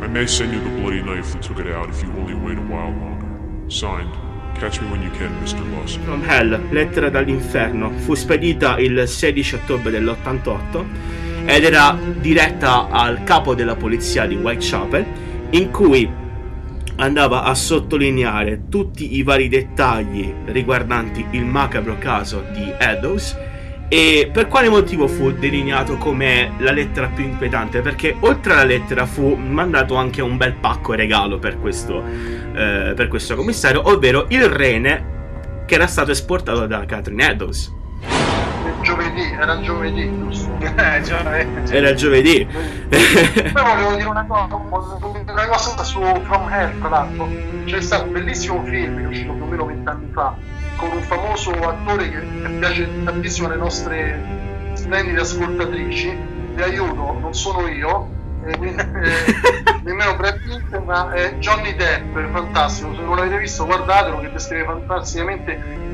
I may send you the bloody knife that took it out if you only wait a while longer. Signed, catch me when you can, Mr. Lusk. From Hell, lettera dall'inferno, fu spedita il 16 ottobre dell'88 ed era diretta al capo della polizia di Whitechapel in cui andava a sottolineare tutti i vari dettagli riguardanti il macabro caso di Eddowes e per quale motivo fu delineato come la lettera più inquietante? Perché oltre alla lettera fu mandato anche un bel pacco regalo per questo, eh, per questo commissario, ovvero il rene che era stato esportato da Catherine Eddowes. Giovedì, era giovedì, giusto? Eh, giovedì. Era giovedì. Poi volevo dire una cosa, una cosa su From Hell, tra l'altro. C'è stato un bellissimo film che è uscito più o meno vent'anni fa, con un famoso attore che piace tantissimo alle nostre splendide ascoltatrici. Vi aiuto, non sono io, eh, eh, nemmeno Brad Pitt, ma è Johnny Depp, è fantastico. Se non l'avete visto, guardatelo, che descrive fantasticamente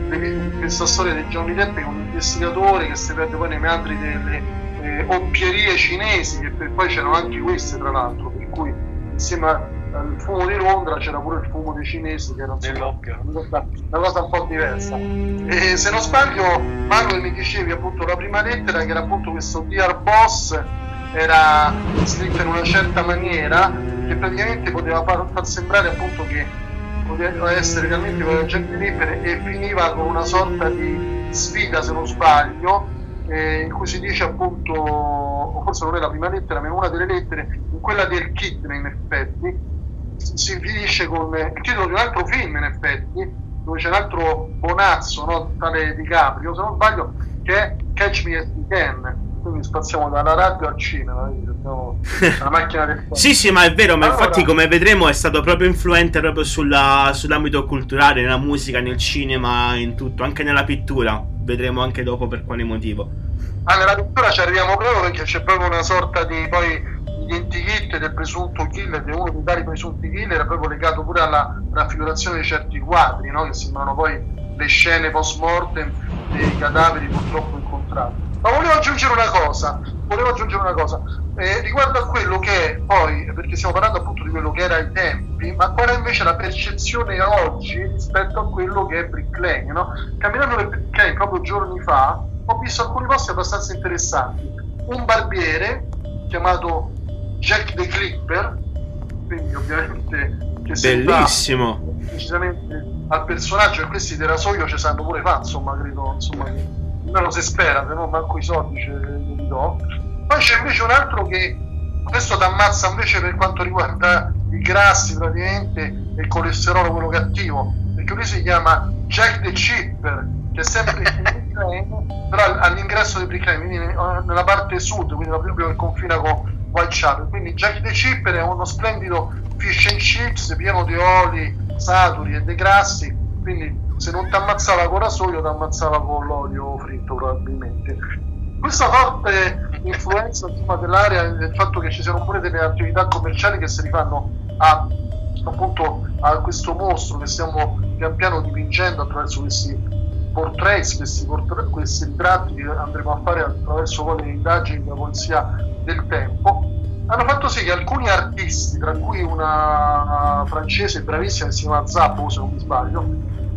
questa storia di Johnny Depp è un investigatore che si perde poi nei meandri delle eh, oppierie cinesi, che per poi c'erano anche queste tra l'altro, per cui insieme al fumo di Londra c'era pure il fumo dei cinesi che era una cosa un po' diversa. E se non sbaglio, Manuel mi dicevi appunto la prima lettera che era appunto questo Dear Boss era scritta in una certa maniera che praticamente poteva far, far sembrare appunto che poteva essere realmente con la Jack the Ripper e finiva con una sorta di sfida se non sbaglio eh, in cui si dice appunto o forse non è la prima lettera ma è una delle lettere in quella del kidney in effetti si finisce con il titolo di un altro film in effetti dove c'è un altro bonazzo no? tale di Caprio se non sbaglio che è Catch Me As You Can quindi spaziamo dalla radio al cinema alla macchina del tempo. Sì, sì, ma è vero, ma Allora- infatti come vedremo è stato proprio influente proprio sulla- sull'ambito culturale, nella musica, nel cinema, in tutto, anche nella pittura. Vedremo anche dopo per quale motivo. Ah, nella pittura ci arriviamo proprio perché c'è proprio una sorta di poi identikit del presunto killer, di uno dei vari presunti killer, è proprio legato pure alla raffigurazione di certi quadri, no? che sembrano poi le scene post mortem dei cadaveri purtroppo incontrati. Ma volevo aggiungere una cosa, volevo aggiungere una cosa, eh, riguardo a quello che è poi, perché stiamo parlando appunto di quello che era ai tempi, ma qual è invece la percezione oggi rispetto a quello che è Brick Lane, no? Camminando per Brick Lane proprio giorni fa, ho visto alcuni posti abbastanza interessanti. Un barbiere chiamato Jack the Clipper, quindi ovviamente che Bellissimo. decisamente al personaggio e questi della Rasoio ci sanno pure fa, insomma, credo, insomma, almeno si spera, se no manco i soldi ce li do. Poi c'è invece un altro che questo ti ammazza invece per quanto riguarda i grassi praticamente e il colesterolo quello cattivo, perché lui si chiama Jack the Chipper, che è sempre però all'ingresso di Brick Lane, quindi nella parte sud, quindi proprio che confina con Whitechapel. Quindi Jack the Chipper è uno splendido fish and chips pieno di oli saturi e dei grassi, quindi se non ti ammazzava con rasoio ti ammazzava con l'olio fritto probabilmente. Questa forte influenza insomma, dell'area del fatto che ci siano pure delle attività commerciali che si rifanno a, appunto a questo mostro che stiamo pian piano dipingendo attraverso questi portraits, questi, portrait, questi ritratti che andremo a fare attraverso poi le indagini della polizia del tempo, hanno fatto sì che alcuni artisti, tra cui una francese bravissima che si chiama Zappo, se non mi sbaglio,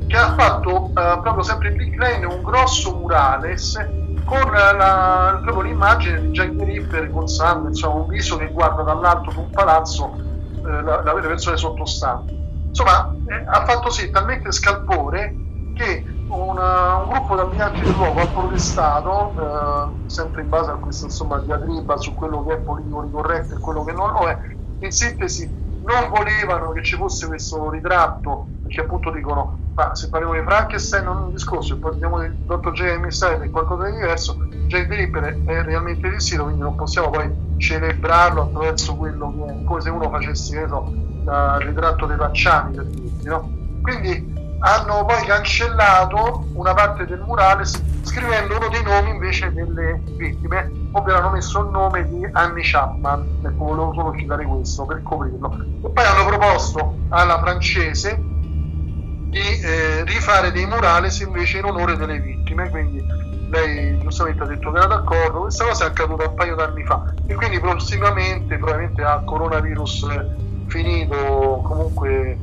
che ha fatto eh, proprio sempre in Big Lane un grosso murales con la, proprio l'immagine di Jack the Ripper con sangue, insomma un viso che guarda dall'alto di un palazzo eh, la, la, le persone sottostanti. Insomma, eh, ha fatto sì talmente scalpore che una, un gruppo di abitanti del luogo ha protestato, eh, sempre in base a questa insomma, diatriba su quello che è politicamente corretto e quello che non lo è. In sintesi, non volevano che ci fosse questo ritratto, perché appunto dicono, ma se parliamo di Frankenstein non è un discorso, se parliamo di Dr. J.M. Stein è qualcosa di diverso, Jack the è realmente esistito, quindi non possiamo poi celebrarlo attraverso quello che è, come se uno facesse, so, il ritratto dei Pacciani, per dirti, no? Quindi hanno poi cancellato una parte del murale scrivendo uno dei nomi invece delle vittime, ovvero hanno messo il nome di Annie Chapman, ecco volevo solo citare questo per coprirlo. E poi hanno proposto alla francese di eh, rifare dei murales invece in onore delle vittime, quindi lei giustamente ha detto che era d'accordo, questa cosa è accaduta un paio d'anni fa e quindi prossimamente, probabilmente a coronavirus finito, comunque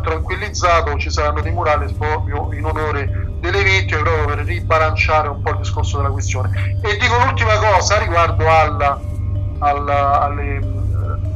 tranquillizzato ci saranno dei murales proprio in onore delle vittime proprio per ribalanciare un po' il discorso della questione. E dico l'ultima cosa riguardo alla, alla, alle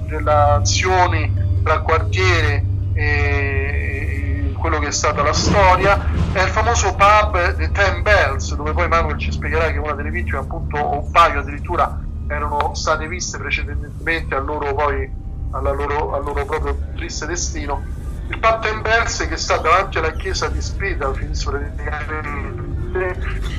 relazioni tra quartiere e quello che è stata la storia. È il famoso pub The Ten Bells dove poi Manuel ci spiegherà che una delle vittime appunto o un paio addirittura erano state viste precedentemente al loro poi loro, al loro proprio triste destino il Pattenbergs che sta davanti alla chiesa di Spida, praticamente,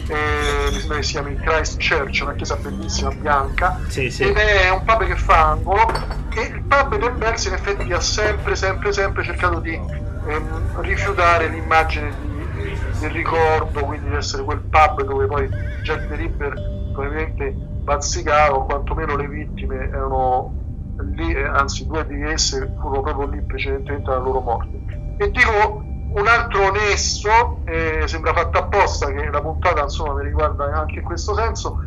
eh, mi sembra che si chiami Christchurch, una chiesa bellissima bianca, sì, sì. ed è un pub che fa angolo e il pub del Bergs in effetti ha sempre, sempre, sempre cercato di ehm, rifiutare l'immagine di, del ricordo, quindi di essere quel pub dove poi Jack the Ripper probabilmente bazzicava o quantomeno le vittime erano lì, eh, anzi due di esse furono proprio lì precedentemente alla loro morte. E dico un altro nesso, eh, sembra fatto apposta che la puntata insomma mi riguarda anche in questo senso,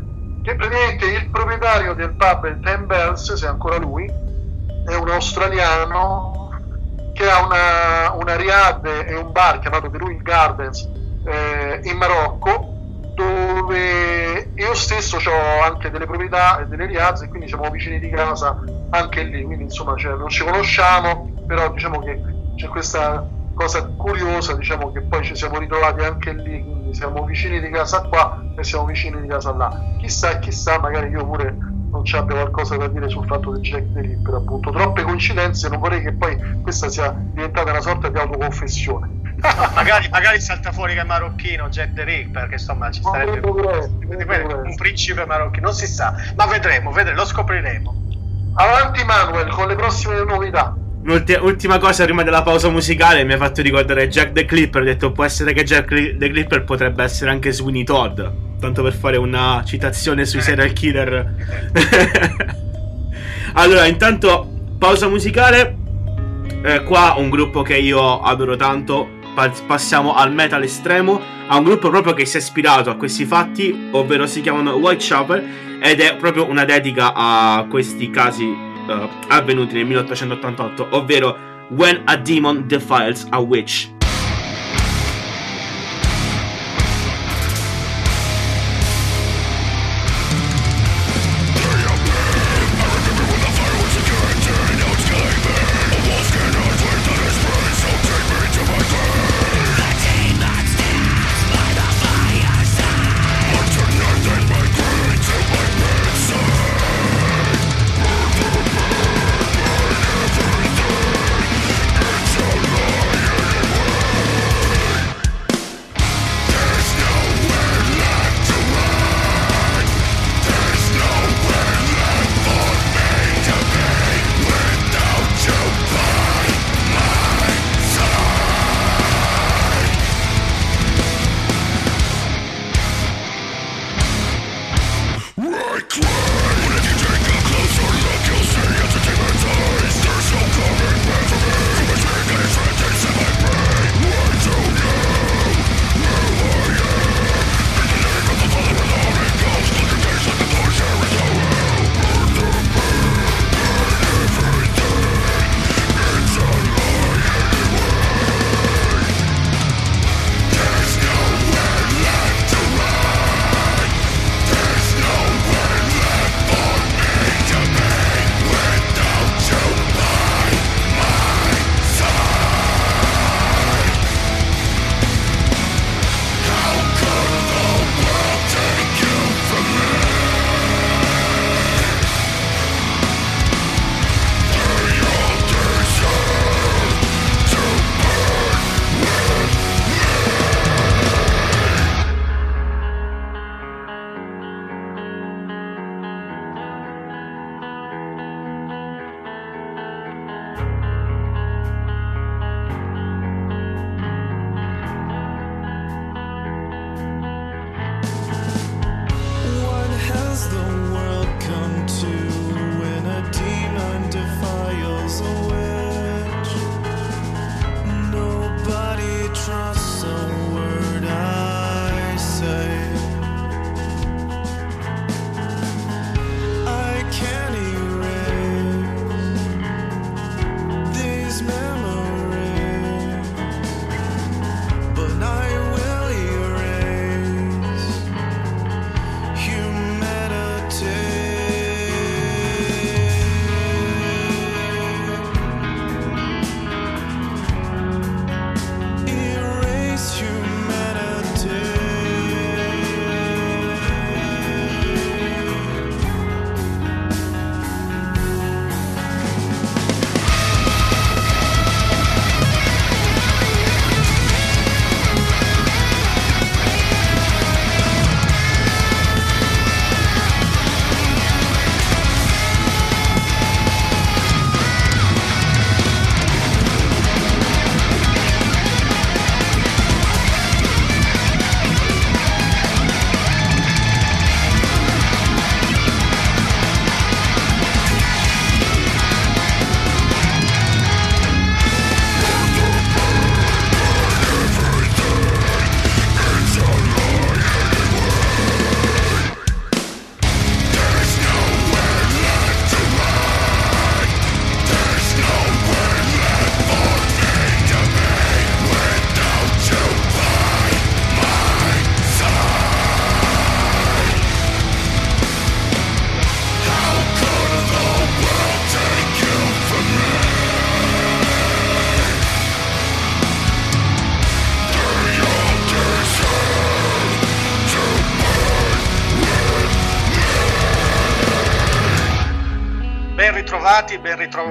che praticamente il proprietario del pub Ten Bells, se ancora lui, è un australiano che ha una, una riad e un bar chiamato The Ruin Gardens eh, in Marocco dove io stesso ho anche delle proprietà e delle riazze, quindi siamo vicini di casa anche lì, quindi insomma cioè, non ci conosciamo, però diciamo che c'è questa cosa curiosa, diciamo che poi ci siamo ritrovati anche lì, quindi siamo vicini di casa qua e siamo vicini di casa là. Chissà, chissà, magari io pure non ci abbia qualcosa da dire sul fatto del Jack the Ripper, appunto. Troppe coincidenze, non vorrei che poi questa sia diventata una sorta di autoconfessione magari, magari, salta fuori che è marocchino Jack the Ripper che insomma ci sarebbe un principe marocchino non si sa ma vedremo, vedremo lo scopriremo avanti Manuel con le prossime novità Ultima cosa prima della pausa musicale mi ha fatto ricordare Jack the Clipper. Ho detto può essere che Jack the Clipper potrebbe essere anche Sweeney Todd. tanto per fare una citazione sui serial killer. allora, intanto, pausa musicale. Eh, qua un gruppo che io adoro tanto. Passiamo al metal estremo. A un gruppo proprio che si è ispirato a questi fatti, ovvero si chiamano Whitechapel. Ed è proprio una dedica a questi casi uh, avvenuti nel 1888, ovvero When a Demon Defiles a Witch.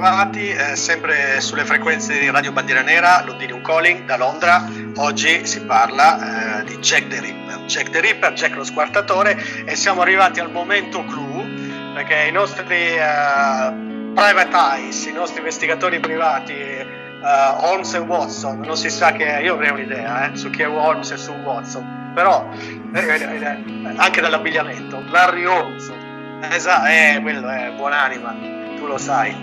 Ritrovati, eh, sempre sulle frequenze di Radio Bandiera Nera, Londinium Calling da Londra. Oggi si parla eh, di Jack the Ripper. Jack the Ripper, Jack lo squartatore e siamo arrivati al momento clou perché i nostri eh, private eyes, i nostri investigatori privati uh, Holmes e Watson, non si sa che io avrei un'idea eh, su chi è Holmes e su Watson però eh, eh, anche dall'abbigliamento. Larry Holmes. Esatto, eh, quello è buonanima tu lo sai.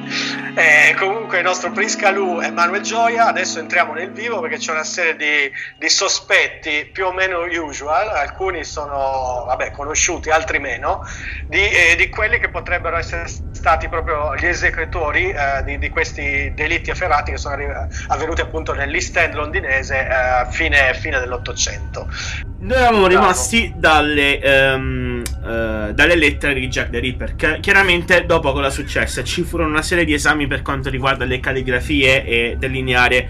Eh, comunque il nostro Prince Calù e Manuel Gioia, adesso entriamo nel vivo perché c'è una serie di, di sospetti più o meno usual, alcuni sono vabbè, conosciuti, altri meno, di, eh, di, quelli che potrebbero essere stati proprio gli esecutori eh, di, di, questi delitti efferati che sono avvenuti appunto nell'East End londinese a eh, fine, fine dell'Ottocento. Noi eravamo rimasti dalle, um, uh, dalle, lettere di Jack the Ripper. Che, chiaramente, dopo cosa successe? Ci furono una serie di esami per quanto riguarda le calligrafie e delineare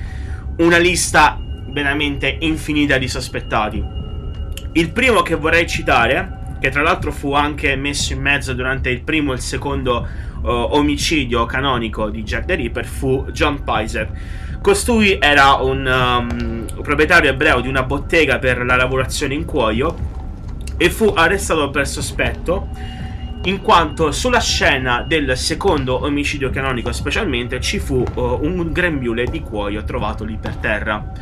una lista veramente infinita di sospettati. Il primo che vorrei citare, che tra l'altro fu anche messo in mezzo durante il primo e il secondo uh, omicidio canonico di Jack the Ripper, fu John Pizer Costui era un, um, proprietario ebreo di una bottega per la lavorazione in cuoio e fu arrestato per sospetto in quanto sulla scena del secondo omicidio canonico specialmente ci fu uh, un grembiule di cuoio trovato lì per terra.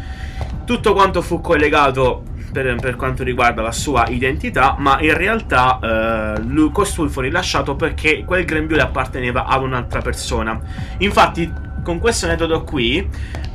Tutto quanto fu collegato per, per quanto riguarda la sua identità, ma in realtà uh, lui, costui fu rilasciato perché quel grembiule apparteneva ad un'altra persona. Infatti con questo metodo qui,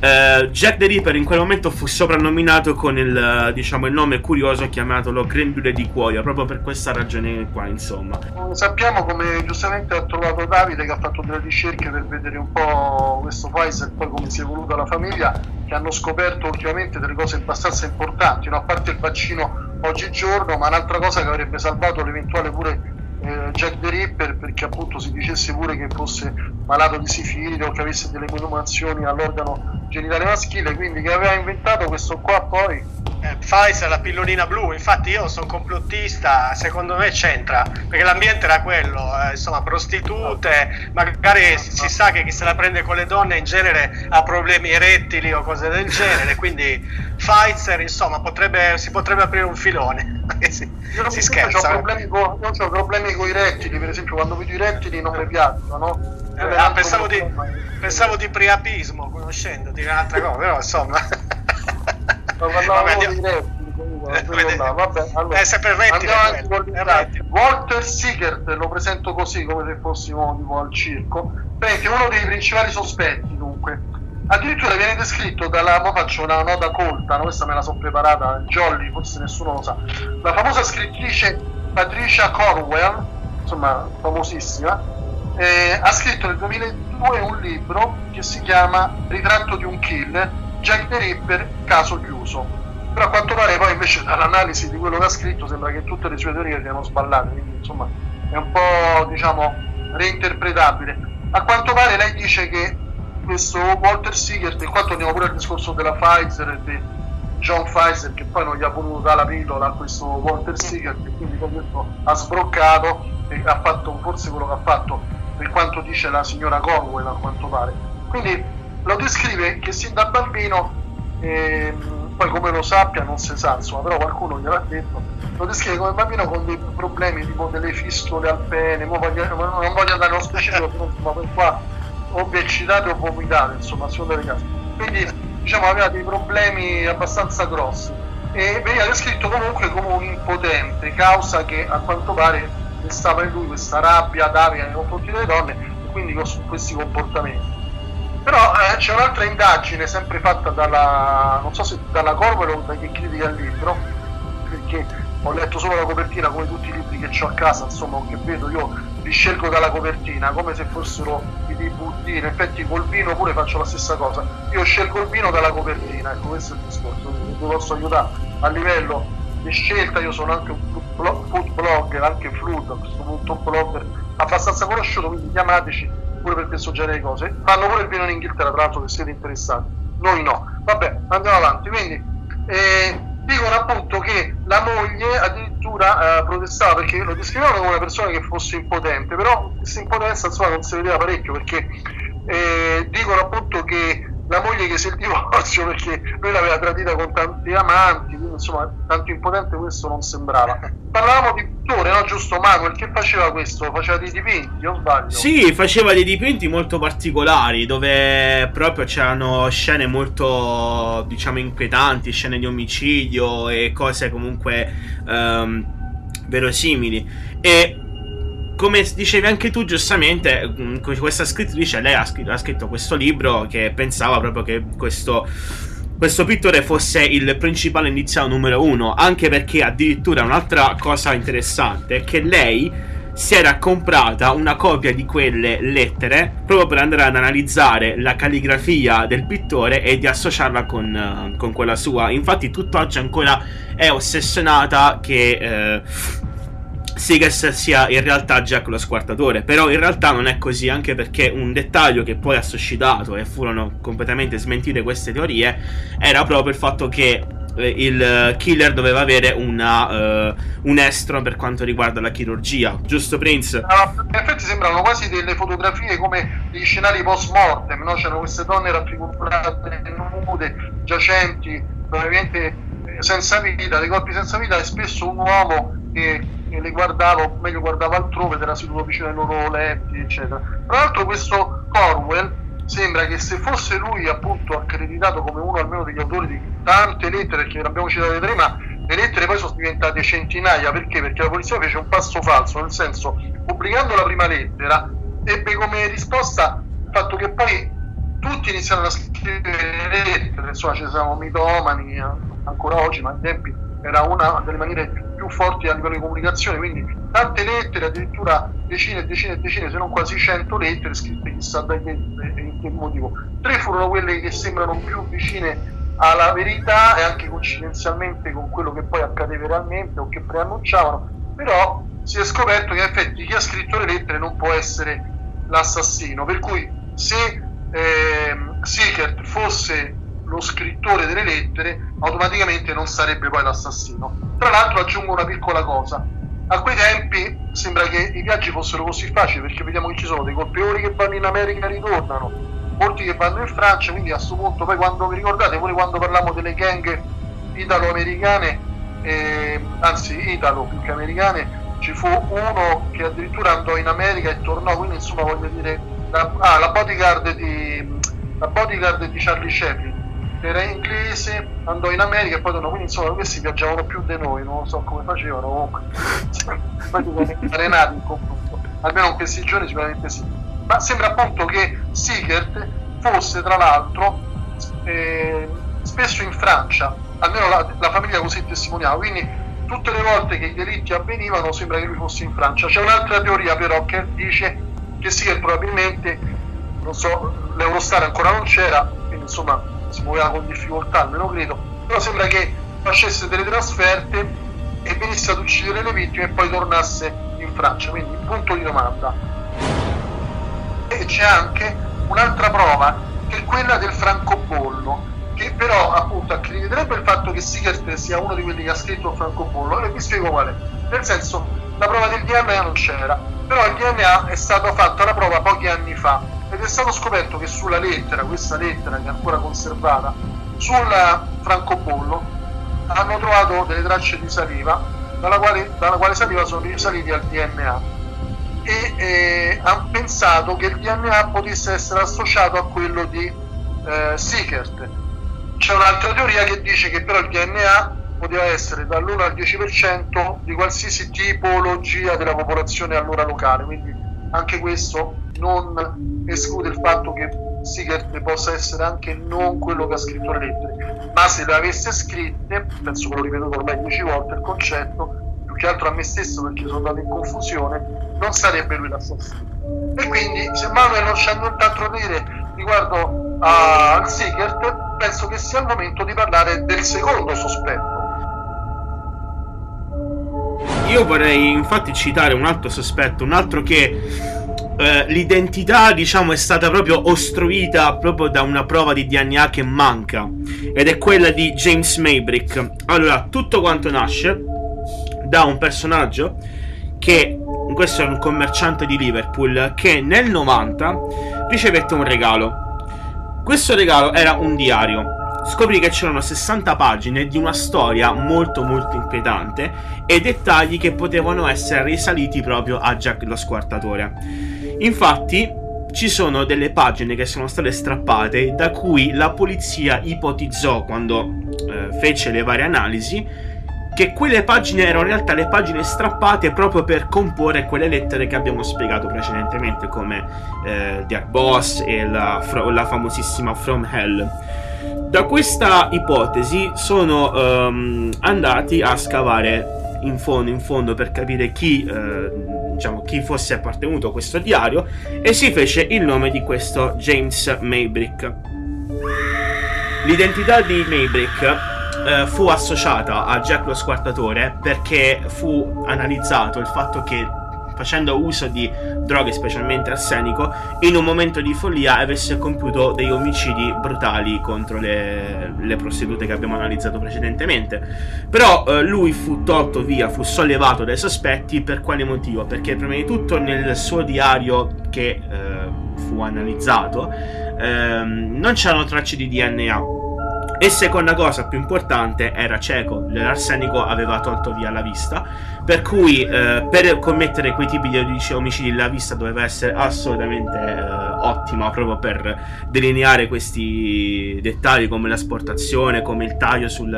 eh, Jack the Ripper in quel momento fu soprannominato con il, diciamo, il nome curioso chiamatolo Grembiule di cuoio, proprio per questa ragione qua, insomma. Sappiamo come giustamente ha trovato Davide che ha fatto delle ricerche per vedere un po' questo paese e poi come si è evoluta la famiglia, che hanno scoperto ultimamente delle cose abbastanza importanti, no? a parte il vaccino oggigiorno, ma un'altra cosa che avrebbe salvato l'eventuale pure eh, Jack the Ripper perché appunto si dicesse pure che fosse malato di sifilide o che avesse delle menomazioni all'organo genitale maschile, quindi che aveva inventato questo qua poi. Eh, Pfizer la pillolina blu, infatti io sono complottista, secondo me c'entra, perché l'ambiente era quello, eh, insomma prostitute, magari si sa che chi se la prende con le donne in genere ha problemi erettili o cose del genere, quindi Pfizer insomma potrebbe, si potrebbe aprire un filone, si, io si scherza. Ho problemi, con, ho problemi con i rettili, per esempio quando vedo i rettili non mi piacciono, no? Eh, ah, pensavo, di, pensavo di priapismo, conoscendoti, un'altra cosa, però insomma... Ma parlavamo di rettili. Eh, vabbè, allora, è sempre rettile, andiamo Walter Siegert lo presento così come se fossimo tipo al circo. Perché uno dei principali sospetti dunque addirittura viene descritto dalla ma faccio una nota colta no? questa me la sono preparata Jolly forse nessuno lo sa la famosa scrittrice Patricia Corwell insomma famosissima eh, ha scritto nel 2002 un libro che si chiama Ritratto di un killer Jack the Ripper, caso chiuso. Però a quanto pare poi invece dall'analisi di quello che ha scritto sembra che tutte le sue teorie siano sballate, quindi insomma è un po' diciamo reinterpretabile. A quanto pare lei dice che questo Walter Seegert, in quanto andiamo pure al discorso della Pfizer e di John Pfizer che poi non gli ha voluto dare la pillola a questo Walter Seegert e quindi poi questo ha sbroccato e ha fatto forse quello che ha fatto per quanto dice la signora Corwell a quanto pare. Quindi lo descrive che sin da bambino, ehm, poi come lo sappia non si sa, insomma, però qualcuno gliel'ha detto, lo descrive come bambino con dei problemi tipo delle fistole al pene, non voglio andare nello specifico, insomma per qua obesitate o vomitate, insomma, sono delle case. Quindi diciamo aveva dei problemi abbastanza grossi e veniva descritto comunque come un impotente, causa che a quanto pare stava in lui questa rabbia d'avia nei confronti delle donne e quindi questi comportamenti. Però eh, c'è un'altra indagine sempre fatta dalla, non so se dalla Corvere o da chi critica il libro, perché ho letto solo la copertina come tutti i libri che ho a casa, insomma, che vedo io li scelgo dalla copertina, come se fossero i DVD, in effetti col vino pure faccio la stessa cosa, io scelgo il vino dalla copertina, ecco questo è il discorso, vi posso aiutare a livello di scelta, io sono anche un food blogger, anche Flood, a questo punto un blogger abbastanza conosciuto, quindi chiamateci pure per questo genere di cose. Fanno pure il vino in Inghilterra, tra l'altro, se siete interessati. Noi no. Vabbè, andiamo avanti. Quindi eh, dicono appunto che la moglie addirittura eh, protestava perché lo descrivevano come una persona che fosse impotente, però questa impotenza insomma non si vedeva parecchio perché eh, dicono appunto che la moglie chiese il divorzio perché lui l'aveva tradita con tanti amanti, insomma tanto impotente questo non sembrava. Parlavamo di pittore, no? Giusto Manuel, che faceva questo? Faceva dei dipinti, o sbaglio? Sì, faceva dei dipinti molto particolari dove proprio c'erano scene molto, diciamo, inquietanti, scene di omicidio e cose comunque um, verosimili. E come dicevi anche tu giustamente, mm, questa scrittrice, lei ha scritto, ha scritto questo libro che pensava proprio che questo questo pittore fosse il principale iniziato numero uno, anche perché addirittura un'altra cosa interessante è che lei si era comprata una copia di quelle lettere proprio per andare ad analizzare la calligrafia del pittore e di associarla con, uh, con quella sua. Infatti, tutt'oggi ancora è ossessionata che. Eh, Seegers sia in realtà Jack lo squartatore, però in realtà non è così, anche perché un dettaglio che poi ha suscitato e furono completamente smentite queste teorie era proprio il fatto che eh, il killer doveva avere una, uh, un estro per quanto riguarda la chirurgia, giusto Prince? In effetti sembrano quasi delle fotografie come degli scenari post mortem, no? c'erano queste donne raffigurate nude, giacenti, probabilmente senza vita, dei corpi senza vita e spesso un uomo che e le guardava, o meglio guardava altrove era seduto vicino ai loro letti, eccetera. Tra l'altro questo Corwell sembra che se fosse lui appunto accreditato come uno almeno degli autori di tante lettere, che abbiamo citato prima, le lettere poi sono diventate centinaia, perché? Perché la polizia fece un passo falso, nel senso, pubblicando la prima lettera, ebbe come risposta il fatto che poi tutti iniziarono a scrivere le lettere, insomma ci siamo mitomani ancora oggi, ma ai tempi era una delle maniere più forti a livello di comunicazione, quindi tante lettere, addirittura decine e decine e decine, se non quasi cento lettere scritte chissà da che, che motivo. Tre furono quelle che sembrano più vicine alla verità e anche coincidenzialmente con quello che poi accadeva realmente o che preannunciavano, però si è scoperto che in effetti chi ha scritto le lettere non può essere l'assassino, per cui se eh, Sickert fosse lo scrittore delle lettere automaticamente non sarebbe poi l'assassino. Tra l'altro aggiungo una piccola cosa, a quei tempi sembra che i viaggi fossero così facili perché vediamo che ci sono dei colpevoli che vanno in America e ritornano, molti che vanno in Francia, quindi a questo punto poi quando vi ricordate, pure quando parliamo delle gang italo-americane, eh, anzi italo più che americane, ci fu uno che addirittura andò in America e tornò, quindi insomma voglio dire, la, ah, la bodyguard di, la bodyguard di Charlie Chaplin era inglese, andò in America e poi tornò, quindi insomma questi viaggiavano più di noi, non so come facevano, comunque. Arenati in confronto, almeno in questi giorni sicuramente sì. Ma sembra appunto che Siegert fosse tra l'altro eh, spesso in Francia, almeno la, la famiglia così testimoniava, quindi tutte le volte che i delitti avvenivano sembra che lui fosse in Francia. C'è un'altra teoria però che dice che Siegert probabilmente, non so, l'Eurostar ancora non c'era, quindi insomma si muoveva con difficoltà, almeno credo, però sembra che facesse delle trasferte e venisse ad uccidere le vittime e poi tornasse in Francia, quindi punto di domanda. E c'è anche un'altra prova che è quella del francobollo, che però appunto accrediterebbe il fatto che Siegert sia uno di quelli che ha scritto il francobollo e vi spiego qual è. Nel senso, la prova del DNA non c'era, però il DNA è stato fatto alla prova pochi anni fa ed è stato scoperto che sulla lettera, questa lettera che è ancora conservata, sul francobollo hanno trovato delle tracce di saliva dalla quale, dalla quale saliva sono risaliti al DNA e eh, hanno pensato che il DNA potesse essere associato a quello di eh, Sickert. C'è un'altra teoria che dice che però il DNA poteva essere dall'1 al 10% di qualsiasi tipologia della popolazione allora locale, quindi anche questo non esclude il fatto che Sigert possa essere anche non quello che ha scritto le lettere, ma se le avesse scritte, penso che l'ho ripetuto ormai dieci volte il concetto, più che altro a me stesso perché sono andato in confusione, non sarebbe lui l'assassino. E quindi se Manuel non c'è nient'altro da dire riguardo al Sigert, penso che sia il momento di parlare del secondo sospetto. Io vorrei infatti citare un altro sospetto, un altro che eh, l'identità, diciamo, è stata proprio ostruita proprio da una prova di DNA che manca. Ed è quella di James Maybrick. Allora, tutto quanto nasce da un personaggio che questo è un commerciante di Liverpool che nel 90 ricevette un regalo Questo regalo era un diario. Scoprì che c'erano 60 pagine di una storia molto molto inquietante e dettagli che potevano essere risaliti proprio a Jack lo squartatore. Infatti, ci sono delle pagine che sono state strappate da cui la polizia ipotizzò quando eh, fece le varie analisi che quelle pagine erano in realtà le pagine strappate proprio per comporre quelle lettere che abbiamo spiegato precedentemente come eh, Dark Boss e la, la, famosissima From Hell. Da questa ipotesi sono um, andati a scavare in fondo, in fondo per capire chi, eh, diciamo, chi fosse appartenuto a questo diario e si fece il nome di questo James Maybrick. L'identità di Maybrick eh, fu associata a Jack lo squartatore perché fu analizzato il fatto che facendo uso di droghe, specialmente arsenico, in un momento di follia avesse compiuto degli omicidi brutali contro le, le prostitute che abbiamo analizzato precedentemente. Però eh, lui fu tolto via, fu sollevato dai sospetti per quale motivo? Perché prima di tutto nel suo diario che eh, fu analizzato ehm, non c'erano tracce di DNA e seconda cosa più importante era cieco, l'arsenico aveva tolto via la vista, per cui eh, per commettere quei tipi di omicidi la vista doveva essere assolutamente eh, ottima proprio per delineare questi dettagli come l'asportazione, come il taglio sul,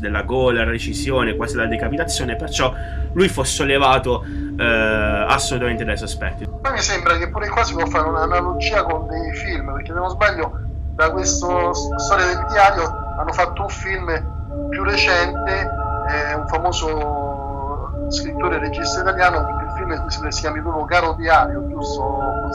della gola, la recisione, quasi la decapitazione, perciò lui fu sollevato eh, assolutamente dai sospetti. A me sembra che pure qua si può fare un'analogia con dei film, perché se non sbaglio da questa storia del diario hanno fatto un film più recente, eh, un famoso scrittore e regista italiano, il film si, si chiama proprio Caro Diario, giusto?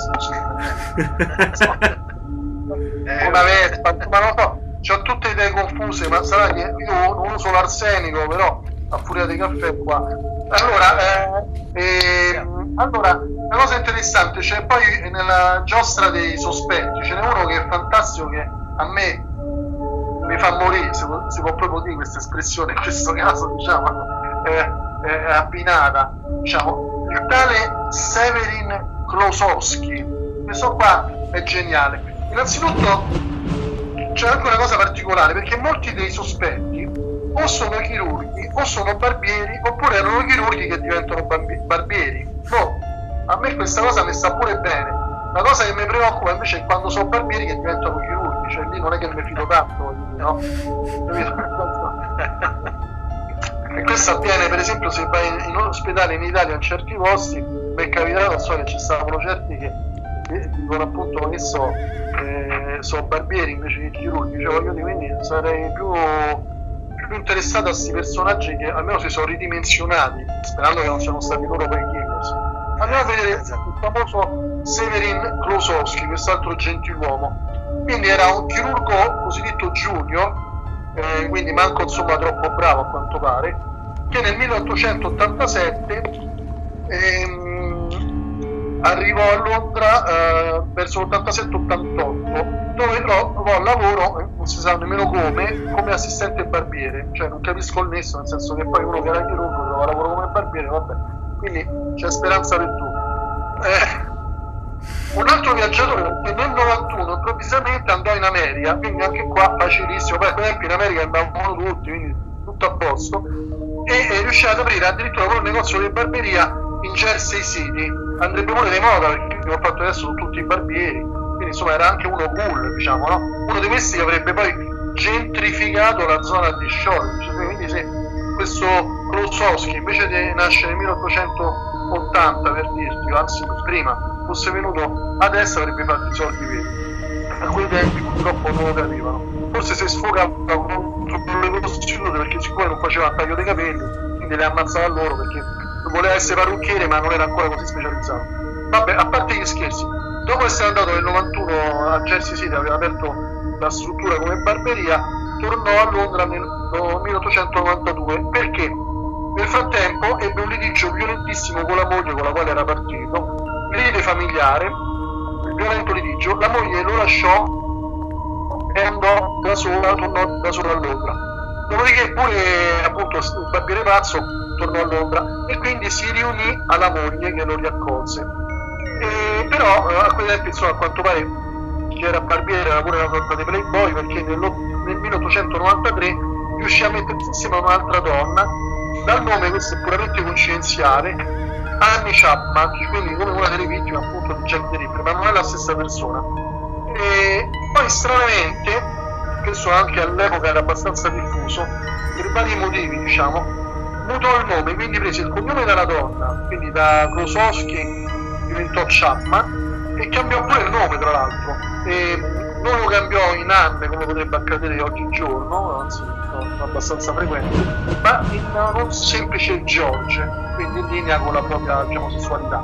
eh, una vespa, ma non so, ho tutte idee confuse, ma sarà che io non uso l'arsenico, però a furia di caffè qua. Allora, eh, eh, allora, una cosa interessante, c'è poi nella giostra dei sospetti, ce n'è uno che è fantastico che a me mi fa morire, si può, si può proprio dire questa espressione in questo caso, diciamo, è, è abbinata, diciamo, il tale Severin Klosowski, questo qua è geniale. Innanzitutto c'è anche una cosa particolare, perché molti dei sospetti o sono chirurghi o sono barbieri oppure erano chirurghi che diventano barbieri. No, a me questa cosa mi sta pure bene. La cosa che mi preoccupa invece è quando sono barbieri che diventano chirurghi, cioè lì non è che mi fido tanto, no? e questo avviene per esempio se vai in, in ospedale in Italia in certi posti, mi è capitato, so che ci stavano certi che dicono appunto che so, eh, sono barbieri invece che chirurghi, cioè voglio dire, quindi sarei più più interessato a questi personaggi che almeno si sono ridimensionati, sperando che non siano stati loro killers. Andiamo a vedere il famoso Severin Klosowski, quest'altro gentiluomo. Quindi era un chirurgo cosiddetto junior, eh, quindi manco insomma troppo bravo a quanto pare, che nel 1887 ehm, arrivò a Londra eh, verso l'87-88 dove trovò lavoro, eh, non si sa nemmeno come, come assistente barbiere, cioè non capisco il nesso, nel senso che poi uno che era chirurgo trova lavoro come barbiere, vabbè, quindi c'è speranza per tutti. Eh, un altro viaggiatore che nel 91 improvvisamente andò in America, quindi anche qua facilissimo, poi esempio in America andavano tutti, quindi tutto a posto, e, e riuscì ad aprire addirittura un negozio di barberia in Jersey City, andrebbe pure di moda perché ho fatto adesso sono tutti barbieri, quindi insomma era anche uno cool, diciamo, no? Uno di questi che avrebbe poi gentrificato la zona di cioè, quindi se questo Klosowski invece di nascere nel 1880 per dirti, anzi prima, fosse venuto adesso avrebbe fatto i soldi veri. A quei tempi purtroppo non lo capivano. Forse si sfogava contro le prostitute perché siccome non faceva taglio dei capelli, quindi le ammazzava loro perché voleva essere parrucchiere ma non era ancora così specializzato. Vabbè, a parte gli scherzi, dopo essere andato nel 91 a Jersey City, aveva aperto la struttura come barberia, tornò a Londra nel 1892 perché nel frattempo ebbe un litigio violentissimo con la moglie con la quale era partito, lite familiare, violento litigio, la moglie lo lasciò e andò da sola, tornò da sola a Londra. Dopodiché pure appunto il barbiere pazzo tornò a Londra e quindi si riunì alla moglie che lo riaccolse. E, però eh, a quei tempi insomma a quanto pare che era barbiere, era pure una sorta di playboy perché nel 1893 riuscì a mettersi insieme a un'altra donna dal nome, questo è puramente coincidenziale, Annie Chapman, quindi come una delle vittime appunto di Jack the Ripper, ma non è la stessa persona. E poi stranamente, questo anche all'epoca era abbastanza diffuso, per vari motivi diciamo, mutò il nome, quindi prese il cognome della donna, quindi da Grosowski diventò Chapman e cambiò pure il nome tra l'altro. E non lo cambiò in Anne come potrebbe accadere oggigiorno, anzi no, abbastanza frequente, ma in un semplice George, quindi in linea con la propria diciamo, sessualità.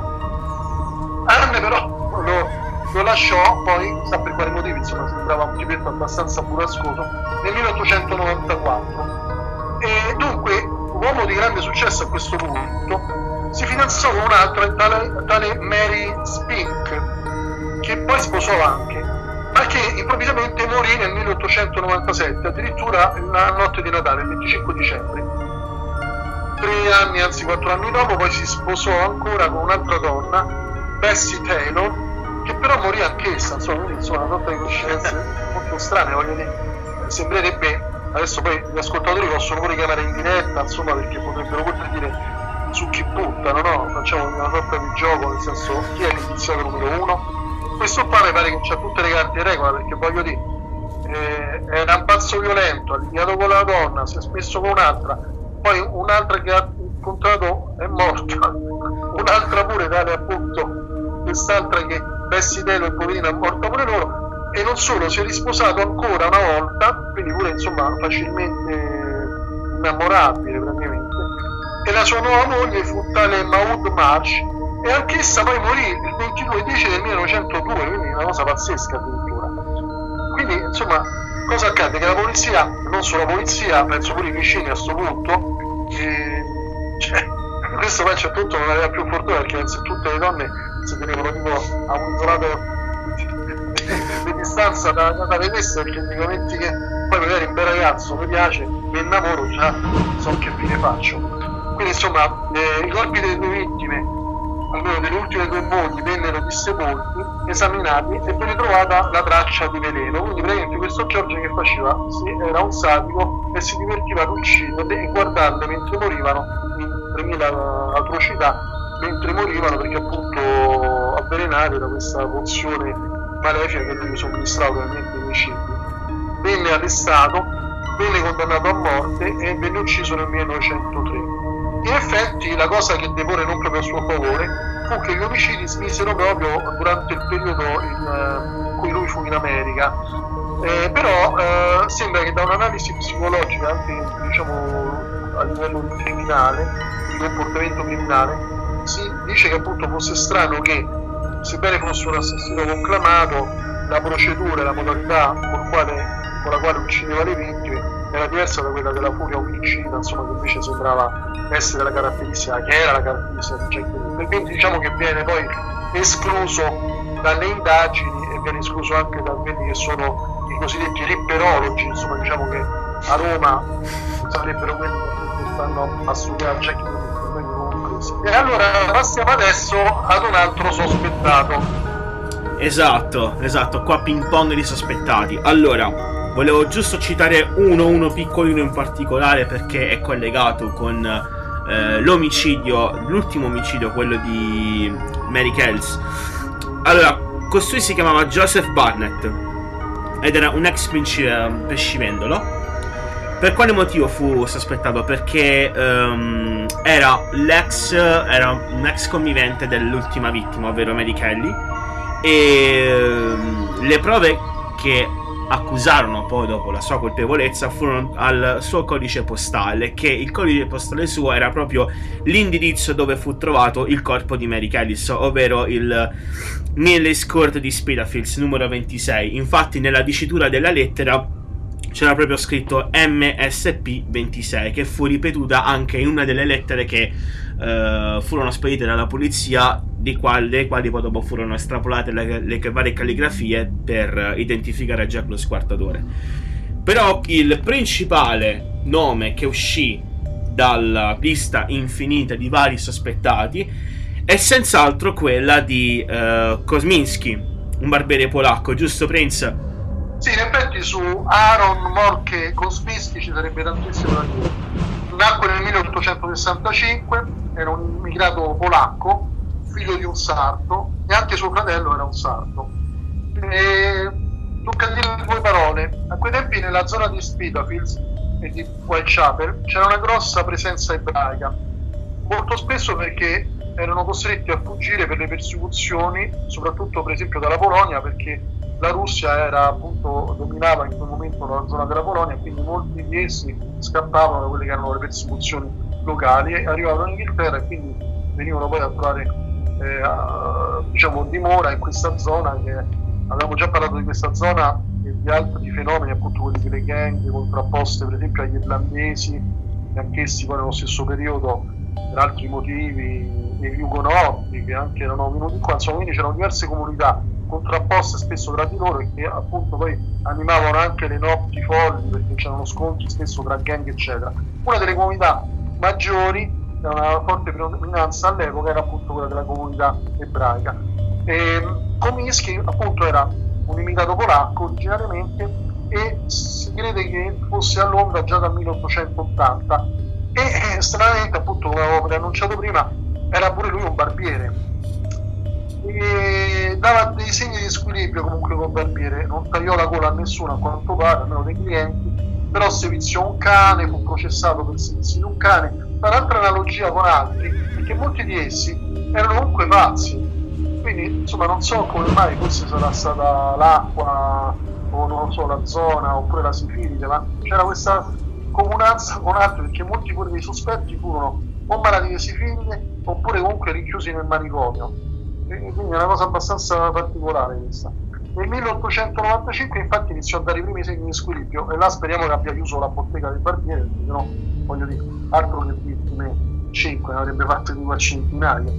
Anne però lo, lo, lasciò, poi sa per quali motivi, insomma sembrava un tipetto abbastanza burrascoso, nel 1894. E dunque, uomo di grande successo a questo punto, si fidanzò con un'altra, tale, tale Mary Spink, che poi sposò anche ma che improvvisamente morì nel 1897, addirittura la notte di Natale, il 25 dicembre. Tre anni, anzi quattro anni dopo, poi si sposò ancora con un'altra donna, Bessie Taylor, che però morì anch'essa, insomma, quindi insomma, una sorta di coincidenze molto strane, voglio dire. Sembrerebbe, adesso poi gli ascoltatori possono pure chiamare in diretta, insomma, perché potrebbero pure dire su chi buttano, no? Facciamo una sorta di gioco, nel senso chi è l'iniziato numero uno questo qua mi pare che ha tutte le carte in regola perché voglio dire eh, era un pazzo violento ha litigato con la donna si è spesso con un'altra poi un'altra che ha incontrato è morta. Un'altra pure tale appunto quest'altra che Bessie Taylor poverina è morta pure loro e non solo si è risposato ancora una volta quindi pure insomma facilmente innamorabile praticamente. E la sua nuova moglie fu tale Maud Marsh e anch'essa poi morì il 22 10 del 1902, quindi una cosa pazzesca addirittura. Quindi insomma, cosa accade? Che la polizia, non solo la polizia, penso pure i vicini a questo punto, e, cioè, questo poi a non aveva più fortuna perché tutte le donne si tenevano tipo a un isolato di distanza da, da, dalle queste perché mi commenti che poi magari un bel ragazzo mi piace, mi innamoro, già so che fine faccio. Quindi insomma eh, i corpi delle due vittime almeno delle ultime due mogli vennero dissepolti, esaminati e venne trovata la traccia di veleno. Quindi praticamente questo Giorgio che faceva? Era un sadico e si divertiva ad ucciderle e guardarle mentre morivano in 3000 atrocità, mentre morivano perché appunto avvelenate da questa pozione malefica che lui somministrava ovviamente nei cibi. Venne arrestato, venne condannato a morte e venne ucciso nel 1903. In effetti la cosa che depone non proprio a suo favore fu che gli omicidi smisero proprio durante il periodo in, uh, in cui lui fu in America. Eh, però eh, sembra che da un'analisi psicologica, anche diciamo, a livello criminale, di comportamento criminale, si dice che appunto fosse strano che, sebbene fosse un assassino conclamato, la procedura e la modalità con, quale, con la quale uccideva le vittime era diversa da quella della furia omicida, insomma, che invece sembrava essere la caratteristica, che era la caratteristica di Jack Ripper. Quindi diciamo che viene poi escluso dalle indagini e viene escluso anche da quelli che sono i cosiddetti ripperologi, insomma diciamo che a Roma sarebbero quelli che stanno a studiare Jack Ripper. E allora passiamo adesso ad un altro sospettato. Esatto, esatto, qua ping pong di sospettati. Allora, volevo giusto citare uno, uno piccolino in particolare perché è collegato con eh, l'omicidio, l'ultimo omicidio, quello di Mary Kells. Allora, costui si chiamava Joseph Barnett ed era un ex pescivendolo. Per quale motivo fu sospettato? Perché um, era l'ex, era un ex convivente dell'ultima vittima, ovvero Mary Kelly, e um, le prove che accusarono poi dopo la sua colpevolezza furono al suo codice postale, che il codice postale suo era proprio l'indirizzo dove fu trovato il corpo di Mary Kellis, ovvero il Millis Court di Spitalfields numero 26. Infatti nella dicitura della lettera c'era proprio scritto MSP26 che fu ripetuta anche in una delle lettere che uh, furono spedite dalla polizia di quali, dei quali poi dopo furono estrapolate le, le varie calligrafie per identificare Jack lo squartatore. Però il principale nome che uscì dalla pista infinita di vari sospettati è senz'altro quella di uh, Kosminski, un barbiere polacco, giusto Prince? Sì, in effetti su Aaron Morche Kosminski ci sarebbe tantissimo da dire. Nacque nel 1865, era un immigrato polacco, figlio di un sardo, e anche suo fratello era un sardo. E, tocca dire due parole. A quei tempi nella zona di Spitalfields e di Whitechapel c'era una grossa presenza ebraica, molto spesso perché erano costretti a fuggire per le persecuzioni, soprattutto per esempio dalla Polonia, perché la Russia era appunto dominava in quel momento la zona della Polonia, quindi molti di essi scappavano da quelle che erano le persecuzioni locali arrivavano in Inghilterra e quindi venivano poi a trovare eh, a, diciamo, dimora in questa zona che avevamo già parlato di questa zona e di altri fenomeni, appunto quelli delle gang contrapposte per esempio agli irlandesi, e anch'essi poi nello stesso periodo per altri motivi, e gli ugonotti che anche erano venuti qua, insomma quindi c'erano diverse comunità contrapposte spesso tra di loro e che appunto poi animavano anche le notti folli perché c'erano scontri spesso tra gang eccetera. Una delle comunità maggiori, una forte predominanza all'epoca era appunto quella della comunità ebraica. E Cominsky appunto era un immigrato polacco originariamente e si crede che fosse a Londra già dal 1880 e eh, stranamente appunto come avevo preannunciato prima era pure lui un barbiere e dava dei segni di squilibrio comunque col barbiere, non tagliò la gola a nessuno a quanto pare, almeno dei clienti, però seviziò un cane, fu processato per servizi di un cane. Tra l'altra analogia con altri è che molti di essi erano comunque pazzi, quindi insomma non so come mai, forse sarà stata l'acqua o non so, la zona oppure la sifilide, ma c'era questa comunanza con altri perché molti pure dei sospetti furono o malati di sifilide oppure comunque rinchiusi nel manicomio quindi è una cosa abbastanza particolare questa. Nel 1895 infatti iniziò a dare i primi segni di squilibrio e là speriamo che abbia chiuso la bottega del barbiere, perché sennò voglio dire, altro che vittime 5, ne avrebbe fatte due a centinaia.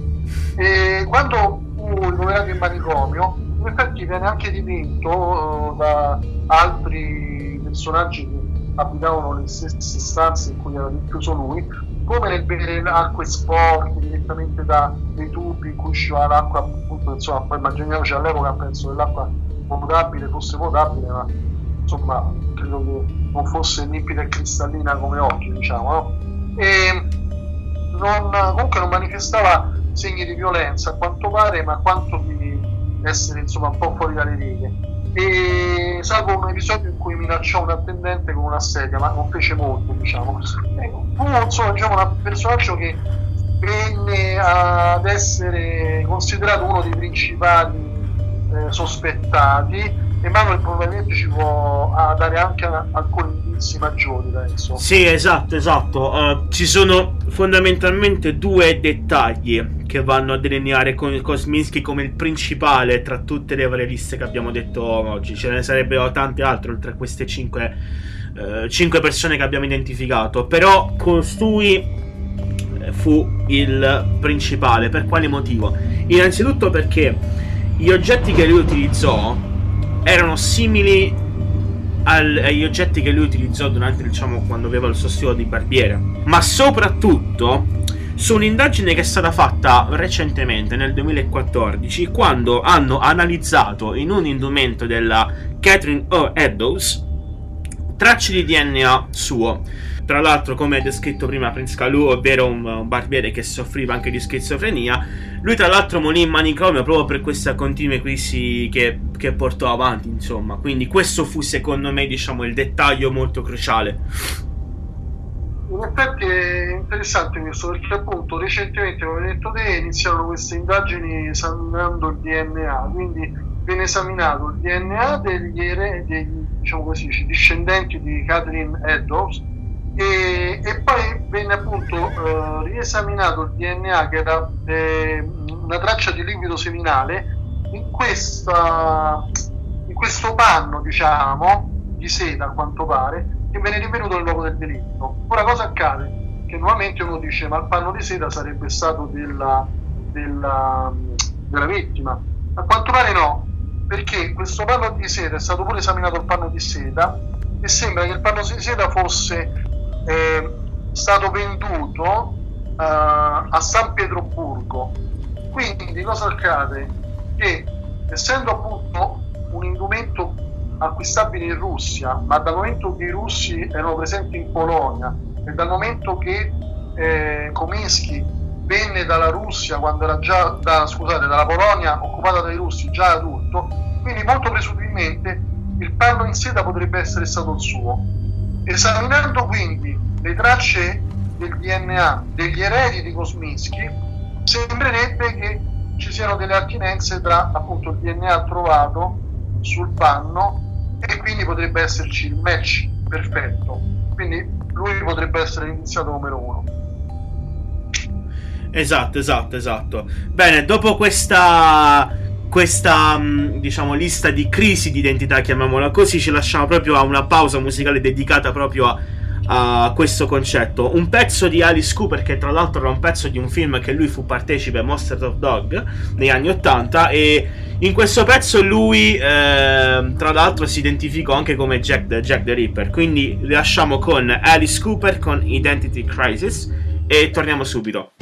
E quando fu rivelato in manicomio, in effetti viene anche dipinto uh, da altri personaggi che abitavano le stesse stanze in cui era rinchiuso lui, come nel bere acque sporche direttamente da dei tubi in cui usciva l'acqua, appunto, insomma, poi immaginiamoci all'epoca penso che l'acqua potabile fosse potabile, ma insomma credo che non fosse limpida e cristallina come oggi, diciamo, no? E non, comunque non manifestava segni di violenza a quanto pare, ma quanto di essere insomma un po' fuori dalle righe e salvo un episodio in cui minacciò un attendente con una sedia, ma non fece molto, diciamo. Fu insomma, diciamo, un personaggio che venne ad essere considerato uno dei principali eh, sospettati e Manuel probabilmente ci può dare anche alcuni indizi maggiori penso. Sì, esatto, esatto. Uh, ci sono fondamentalmente due dettagli che vanno a delineare Kosminski come il principale tra tutte le varie liste che abbiamo detto oggi. Ce ne sarebbero tante altre oltre a queste cinque, uh, cinque persone che abbiamo identificato. Però costui eh, fu il principale. Per quale motivo? Innanzitutto perché gli oggetti che lui utilizzò erano simili al, agli oggetti che lui utilizzò durante, diciamo, quando aveva il suo stile di barbiere. Ma soprattutto su un'indagine che è stata fatta recentemente, nel 2014, quando hanno analizzato in un indumento della Catherine O. Eddowes tracce di DNA suo. Tra l'altro, come descritto prima Prince Calù, ovvero un, un, barbiere che soffriva anche di schizofrenia, lui tra l'altro morì in manicomio proprio per questa continue crisi che, che portò avanti, insomma. Quindi questo fu secondo me, diciamo, il dettaglio molto cruciale. In effetti è interessante questo perché appunto recentemente, come hai detto te, iniziarono queste indagini esaminando il DNA, quindi viene esaminato il DNA degli, degli diciamo così, discendenti di Catherine Eddowes e, e, poi venne appunto eh, riesaminato il DNA che era eh, una traccia di liquido seminale in, questa, in questo panno diciamo di seta a quanto pare che viene rinvenuto nel luogo del delitto. Ora cosa accade? che nuovamente uno dice ma il panno di seta sarebbe stato della, della, della vittima. A quanto pare no perché questo panno di seta è stato pure esaminato il panno di seta e sembra che il panno di seta fosse è stato venduto uh, a San Pietroburgo. Quindi cosa accade? Che essendo appunto un indumento acquistabile in Russia, ma dal momento che i russi erano presenti in Polonia e dal momento che eh, Kominsky venne dalla Russia quando era già da, scusate, dalla Polonia occupata dai russi già adulto, quindi molto presumibilmente il panno in seta potrebbe essere stato il suo. Esaminando quindi le tracce del DNA degli eredi di Kosminski, sembrerebbe che ci siano delle attinenze tra appunto il DNA trovato sul panno e quindi potrebbe esserci il match perfetto. Quindi lui potrebbe essere iniziato numero uno. Esatto, esatto, esatto. Bene, dopo questa questa mm, diciamo lista di crisi di identità, chiamiamola così, ci lasciamo proprio a una pausa musicale dedicata proprio a, a questo concetto. Un pezzo di Alice Cooper, che tra l'altro era un pezzo di un film che lui fu partecipe, Monsters of Dog, negli anni 80, e in questo pezzo lui, eh, tra l'altro, si identificò anche come Jack the, Jack the Ripper. Quindi lasciamo con Alice Cooper con Identity Crisis e torniamo subito.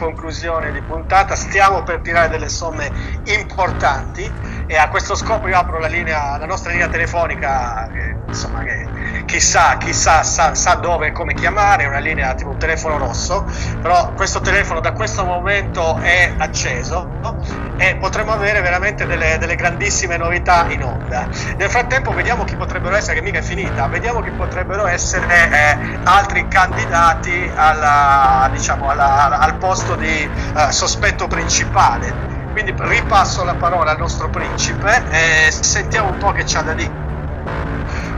Conclusione di puntata, stiamo per tirare delle somme importanti e a questo scopo io apro la, linea, la nostra linea telefonica, che, insomma, che chissà, chissà sa, sa, dove e come chiamare, è una linea tipo un telefono rosso, però questo telefono da questo momento è acceso e potremo avere veramente delle, delle, grandissime novità in onda. Nel frattempo vediamo chi potrebbero essere, che mica è finita, vediamo chi potrebbero essere eh, altri candidati alla, diciamo, alla, al posto di eh, sospetto principale. Quindi ripasso la parola al nostro principe e sentiamo un po' che c'ha da dire.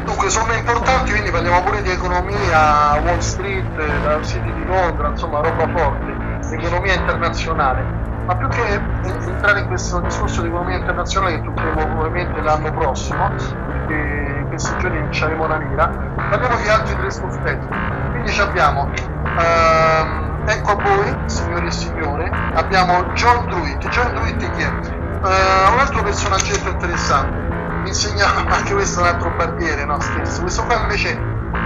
Dunque sono importanti, quindi parliamo pure di economia, Wall Street, la City di Londra, insomma roba forte, economia internazionale. Ma più che entrare in questo discorso di economia internazionale che toccheremo probabilmente l'anno prossimo, perché non c'avremo la lira, parliamo di altri tre sospetti. Quindi abbiamo ehm, ecco a voi, signori e signore, abbiamo John Druitt. John Druitt chi è? Uh, un altro personaggio interessante. Mi insegnava, anche questo è un altro barbiere, no scherzo. Questo qua invece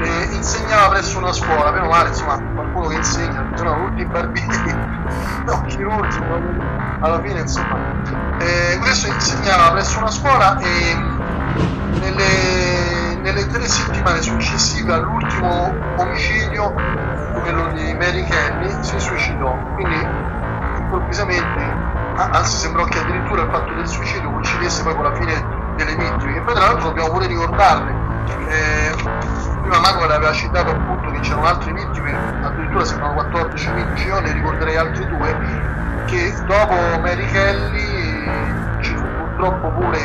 eh, insegnava presso una scuola, meno male, insomma, qualcuno che insegna, sono tutti barbieri, no, chirurgi, alla fine insomma. Eh, questo insegnava presso una scuola e nelle, nelle tre settimane successive all'ultimo omicidio, quello di Mary Kelly, si suicidò. Quindi improvvisamente, anzi sembrò che addirittura il fatto del suicidio coincidesse poi con la fine delle vittime, che poi tra l'altro dobbiamo pure ricordarle. Eh, prima Manuel aveva citato appunto che c'erano altre vittime, addirittura sembrano 14-15, io ne ricorderei altre due, che dopo Mary Kelly ci fu purtroppo pure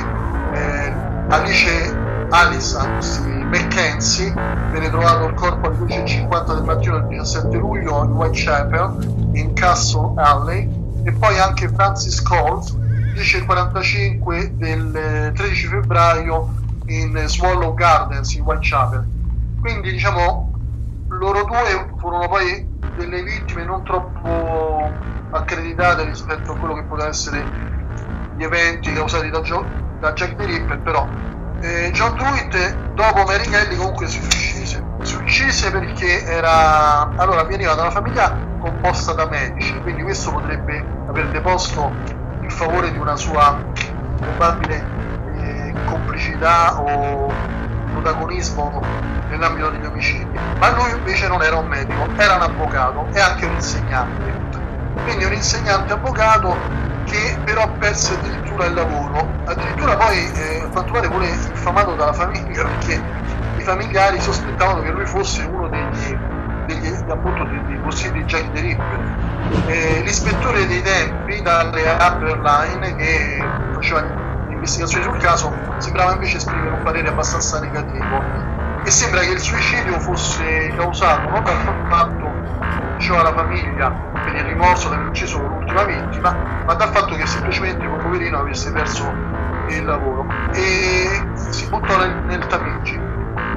eh, Alice Alice anzi, Mackenzie viene trovato il corpo alle 12.50 del mattino del 17 luglio in Whitechapel in Castle Alley e poi anche Francis Coles 10.45 del 13 febbraio in Swallow Gardens in Whitechapel. Quindi diciamo loro due furono poi delle vittime non troppo accreditate rispetto a quello che poteva essere gli eventi causati da, Joe, da Jack the Ripper però eh, John Druitt dopo Mary Kelly comunque si uccise. Si uccise perché era allora veniva da una famiglia composta da medici quindi questo potrebbe aver deposto in favore di una sua probabile eh, complicità o protagonismo nell'ambito degli omicidi. Ma lui invece non era un medico era un avvocato e anche un insegnante. Quindi un insegnante avvocato che però perse addirittura il lavoro, addirittura poi eh, quanto pare pure infamato dalla famiglia perché i familiari sospettavano che lui fosse uno degli, degli appunto dei, dei possibili Jack the Ripper. Eh, l'ispettore dei tempi dalle Upper Line che faceva investigazioni sul caso sembrava invece esprimere un parere abbastanza negativo e sembra che il suicidio fosse causato non dal fatto diceva la famiglia per il rimorso di aver ucciso l'ultima vittima, ma dal fatto che semplicemente quel poverino avesse perso il lavoro e si buttò nel, nel Tamigi.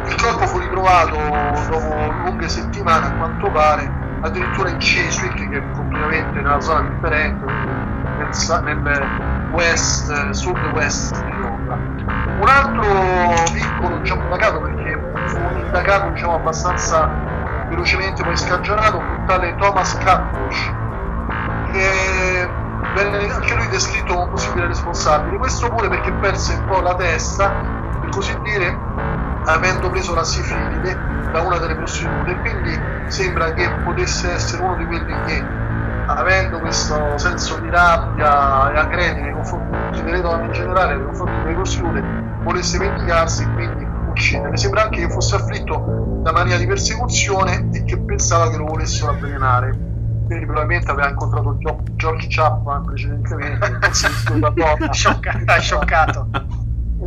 Il corpo fu ritrovato dopo lunghe settimane, a quanto pare, addirittura in Chiswick, che è completamente nella zona differente, nel, nel west, sud-west di Londra. Un altro piccolo diciamo, indagato, perché fu un indagato diciamo, abbastanza velocemente poi scagionato un tale Thomas Catbush che venne anche lui descritto come possibile responsabile. Questo pure perché perse un po' la testa per così dire avendo preso la sifilide da una delle prostitute quindi sembra che potesse essere uno di quelli che avendo questo senso di rabbia e aggredio nei confronti delle donne in generale nei confronti delle prostitute volesse vendicarsi quindi uccidere sembra anche che fosse afflitto da mania di persecuzione e che pensava che lo volessero avvelenare. Quindi probabilmente aveva incontrato George Chapman precedentemente. Sciocca, scioccato.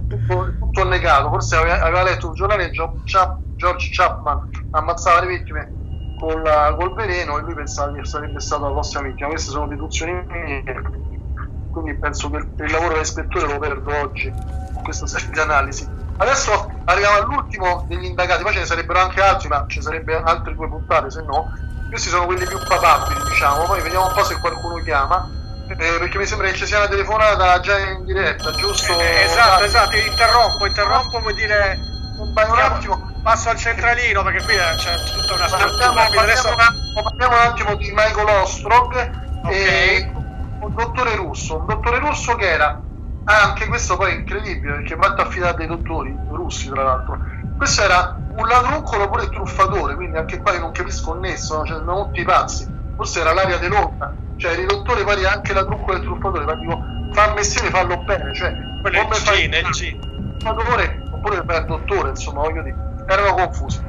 Tutto, tutto negato, forse aveva, aveva letto un giornale George Chapman ammazzava le vittime col, col veleno e lui pensava che sarebbe stata la prossima vittima. Queste sono deduzioni mie, quindi penso che il, il lavoro dell'ispettore lo perdo oggi con questa serie di analisi. Adesso arriviamo all'ultimo degli indagati, poi ce ne sarebbero anche altri, ma ci sarebbero altre due puntate, se no. Questi sono quelli più papabili, diciamo. Poi vediamo un po' se qualcuno chiama. Eh, perché mi sembra che ci sia una telefonata già in diretta, giusto? Eh, esatto, esatto, interrompo, interrompo, vuol dire un, un attimo. Passo al centralino perché qui c'è tutta una struttura. Parliamo, adesso... parliamo un attimo di Michael Ostrog okay. e un dottore russo, un dottore russo che era Ah, anche questo poi è incredibile perché fatto affidare dai dottori russi, tra l'altro. Questo era un ladruncolo pure truffatore, quindi anche qua io non capisco il nesso, cioè sono tutti pazzi. Forse era l'aria dell'onda, cioè il dottore poi anche ladruncolo e truffatore, ma dico fa mestiere, fallo bene, cioè come fai nel G. Truffatore oppure per il dottore, insomma, voglio dire, erano confusi.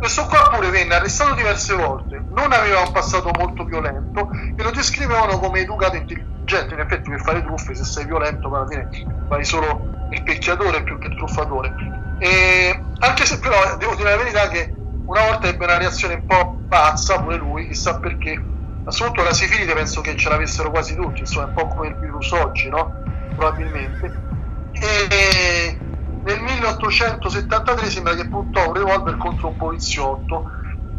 Questo qua pure venne arrestato diverse volte, non aveva un passato molto violento e lo descrivevano come educato e intelligente. Gente in effetti per fare truffe se sei violento alla fine fai solo il picchiatore più che il truffatore. E anche se però devo dire la verità che una volta ebbe una reazione un po' pazza pure lui chissà perché. Soprattutto la sifilide penso che ce l'avessero quasi tutti insomma un po' come il virus oggi no? probabilmente. E nel 1873 sembra che puntò un revolver contro un poliziotto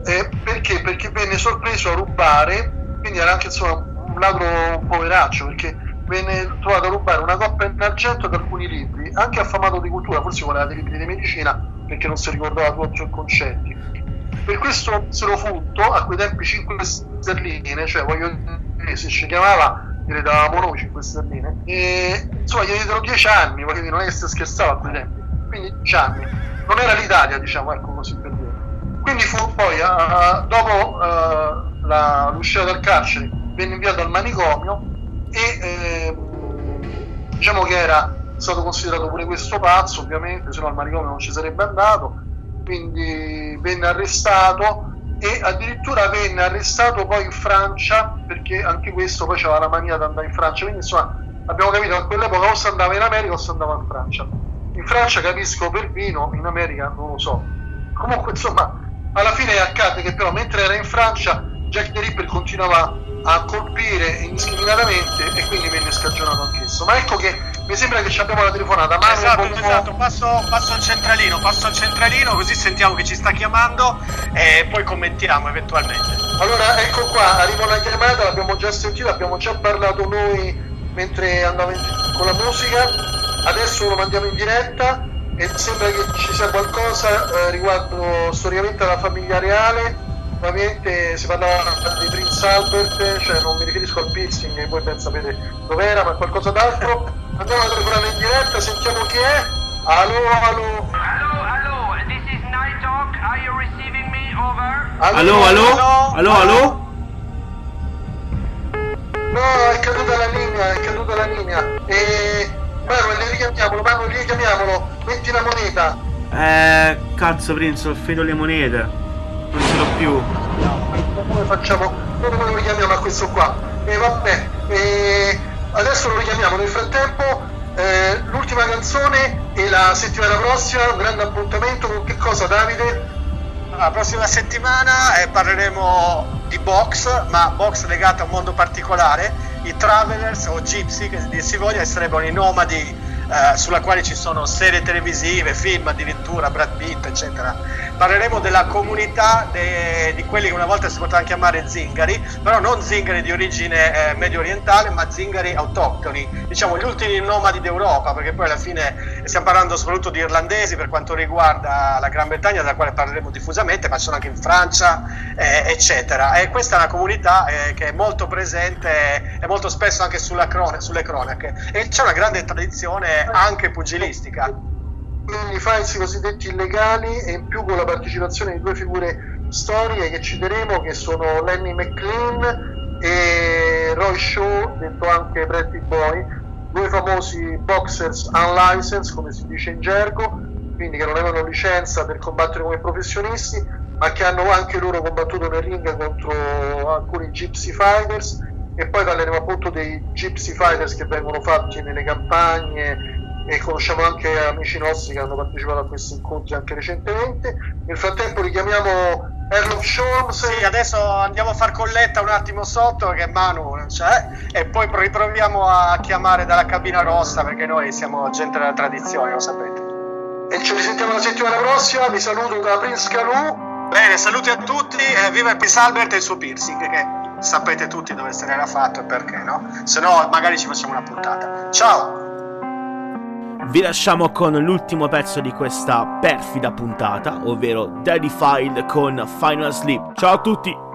Eh, perché? Perché venne sorpreso a rubare, quindi era anche insomma, un ladro poveraccio, perché venne trovato a rubare una coppa in argento ad alcuni libri, anche affamato di cultura, forse voleva dei libri di medicina perché non si ricordava tutto i concetti. Per questo se lo furto, a quei tempi 5 sterline, cioè voglio dire, se ci chiamava davamo noi 5 sterline, e insomma gli diedero 10 anni, voglio dire, non è che si scherzava a quei tempi, quindi 10 anni. Non era l'Italia, diciamo, ecco così per dire. Quindi fu poi, uh, dopo uh, la, l'uscita dal carcere, venne inviato al manicomio e eh, diciamo che era stato considerato pure questo pazzo, ovviamente, se no al manicomio non ci sarebbe andato, quindi venne arrestato e addirittura venne arrestato poi in Francia perché anche questo poi aveva la mania di andare in Francia, quindi insomma abbiamo capito a quell'epoca o si andava in America o si andava in Francia. In Francia capisco per vino, in America non lo so. Comunque insomma alla fine accade che però mentre era in Francia Jack the Ripper continuava a colpire indiscriminatamente e quindi venne scagionato anch'esso. Ma ecco che mi sembra che abbiamo la telefonata. Manu, esatto, buon... esatto, passo, passo, al centralino, passo al centralino così sentiamo che ci sta chiamando e poi commentiamo eventualmente. Allora, ecco qua, arriva una chiamata, l'abbiamo già sentita, abbiamo già parlato noi mentre andavo in... con la musica, adesso lo mandiamo in diretta e sembra che ci sia qualcosa eh, riguardo storicamente alla famiglia reale ovviamente si parlava di Prince Albert, cioè non mi riferisco al piercing che voi ben sapete dove era, ma qualcosa d'altro. Andiamo a telefonare in diretta, sentiamo chi è. Allo, allo. Allo, allo, this is Night Talk, are you receiving me? Over. Allo, allo, allo, allo. No, è caduta la linea, è caduta la linea. E... Manuel, richiamiamolo, Manuel, richiamiamolo, metti la moneta. Eh, cazzo Prince, ho finito le monete non ce l'ho più. Come facciamo? Come lo richiamiamo a questo qua? E vabbè, e adesso lo richiamiamo. Nel frattempo, eh, l'ultima canzone e la settimana prossima, un grande appuntamento con che cosa, Davide? La prossima settimana eh, parleremo di box, ma box legata a un mondo particolare. I travelers o gypsy, che si voglia, sarebbero i nomadi eh, sulla quale ci sono serie televisive, film addirittura, Brad Pitt, eccetera. Parleremo della comunità de, di quelli che una volta si potevano chiamare zingari, però non zingari di origine eh, medio orientale, ma zingari autoctoni, diciamo gli ultimi nomadi d'Europa, perché poi alla fine stiamo parlando soprattutto di irlandesi per quanto riguarda la Gran Bretagna, della quale parleremo diffusamente, ma sono anche in Francia, eh, eccetera. E questa è una comunità eh, che è molto presente e molto spesso anche crone, sulle cronache. E c'è una grande tradizione anche pugilistica. Quindi falsi cosiddetti illegali e in più con la partecipazione di due figure storiche che citeremo che sono Lenny McLean e Roy Shaw, detto anche Pretty Boy, due famosi boxers unlicensed come si dice in gergo, quindi che non avevano licenza per combattere come professionisti, ma che hanno anche loro combattuto nel ring contro alcuni Gypsy Fighters e poi parleremo appunto dei Gypsy Fighters che vengono fatti nelle campagne e conosciamo anche amici nostri che hanno partecipato a questi incontri anche recentemente. Nel frattempo richiamiamo Erlof Sholmes. Sì, adesso andiamo a far colletta un attimo sotto che Manu non c'è e poi riproviamo a chiamare dalla cabina rossa perché noi siamo gente della tradizione, lo sapete. E ci risentiamo la settimana prossima, vi saluto da Prince Calù. Bene, saluti a tutti, eh, viva il Prince Albert e il suo piercing che sapete tutti dove se n'era fatto e perché, no? Se no magari ci facciamo una puntata. Ciao! Vi lasciamo con l'ultimo pezzo di questa perfida puntata, ovvero Daddy File con Final Sleep. Ciao a tutti!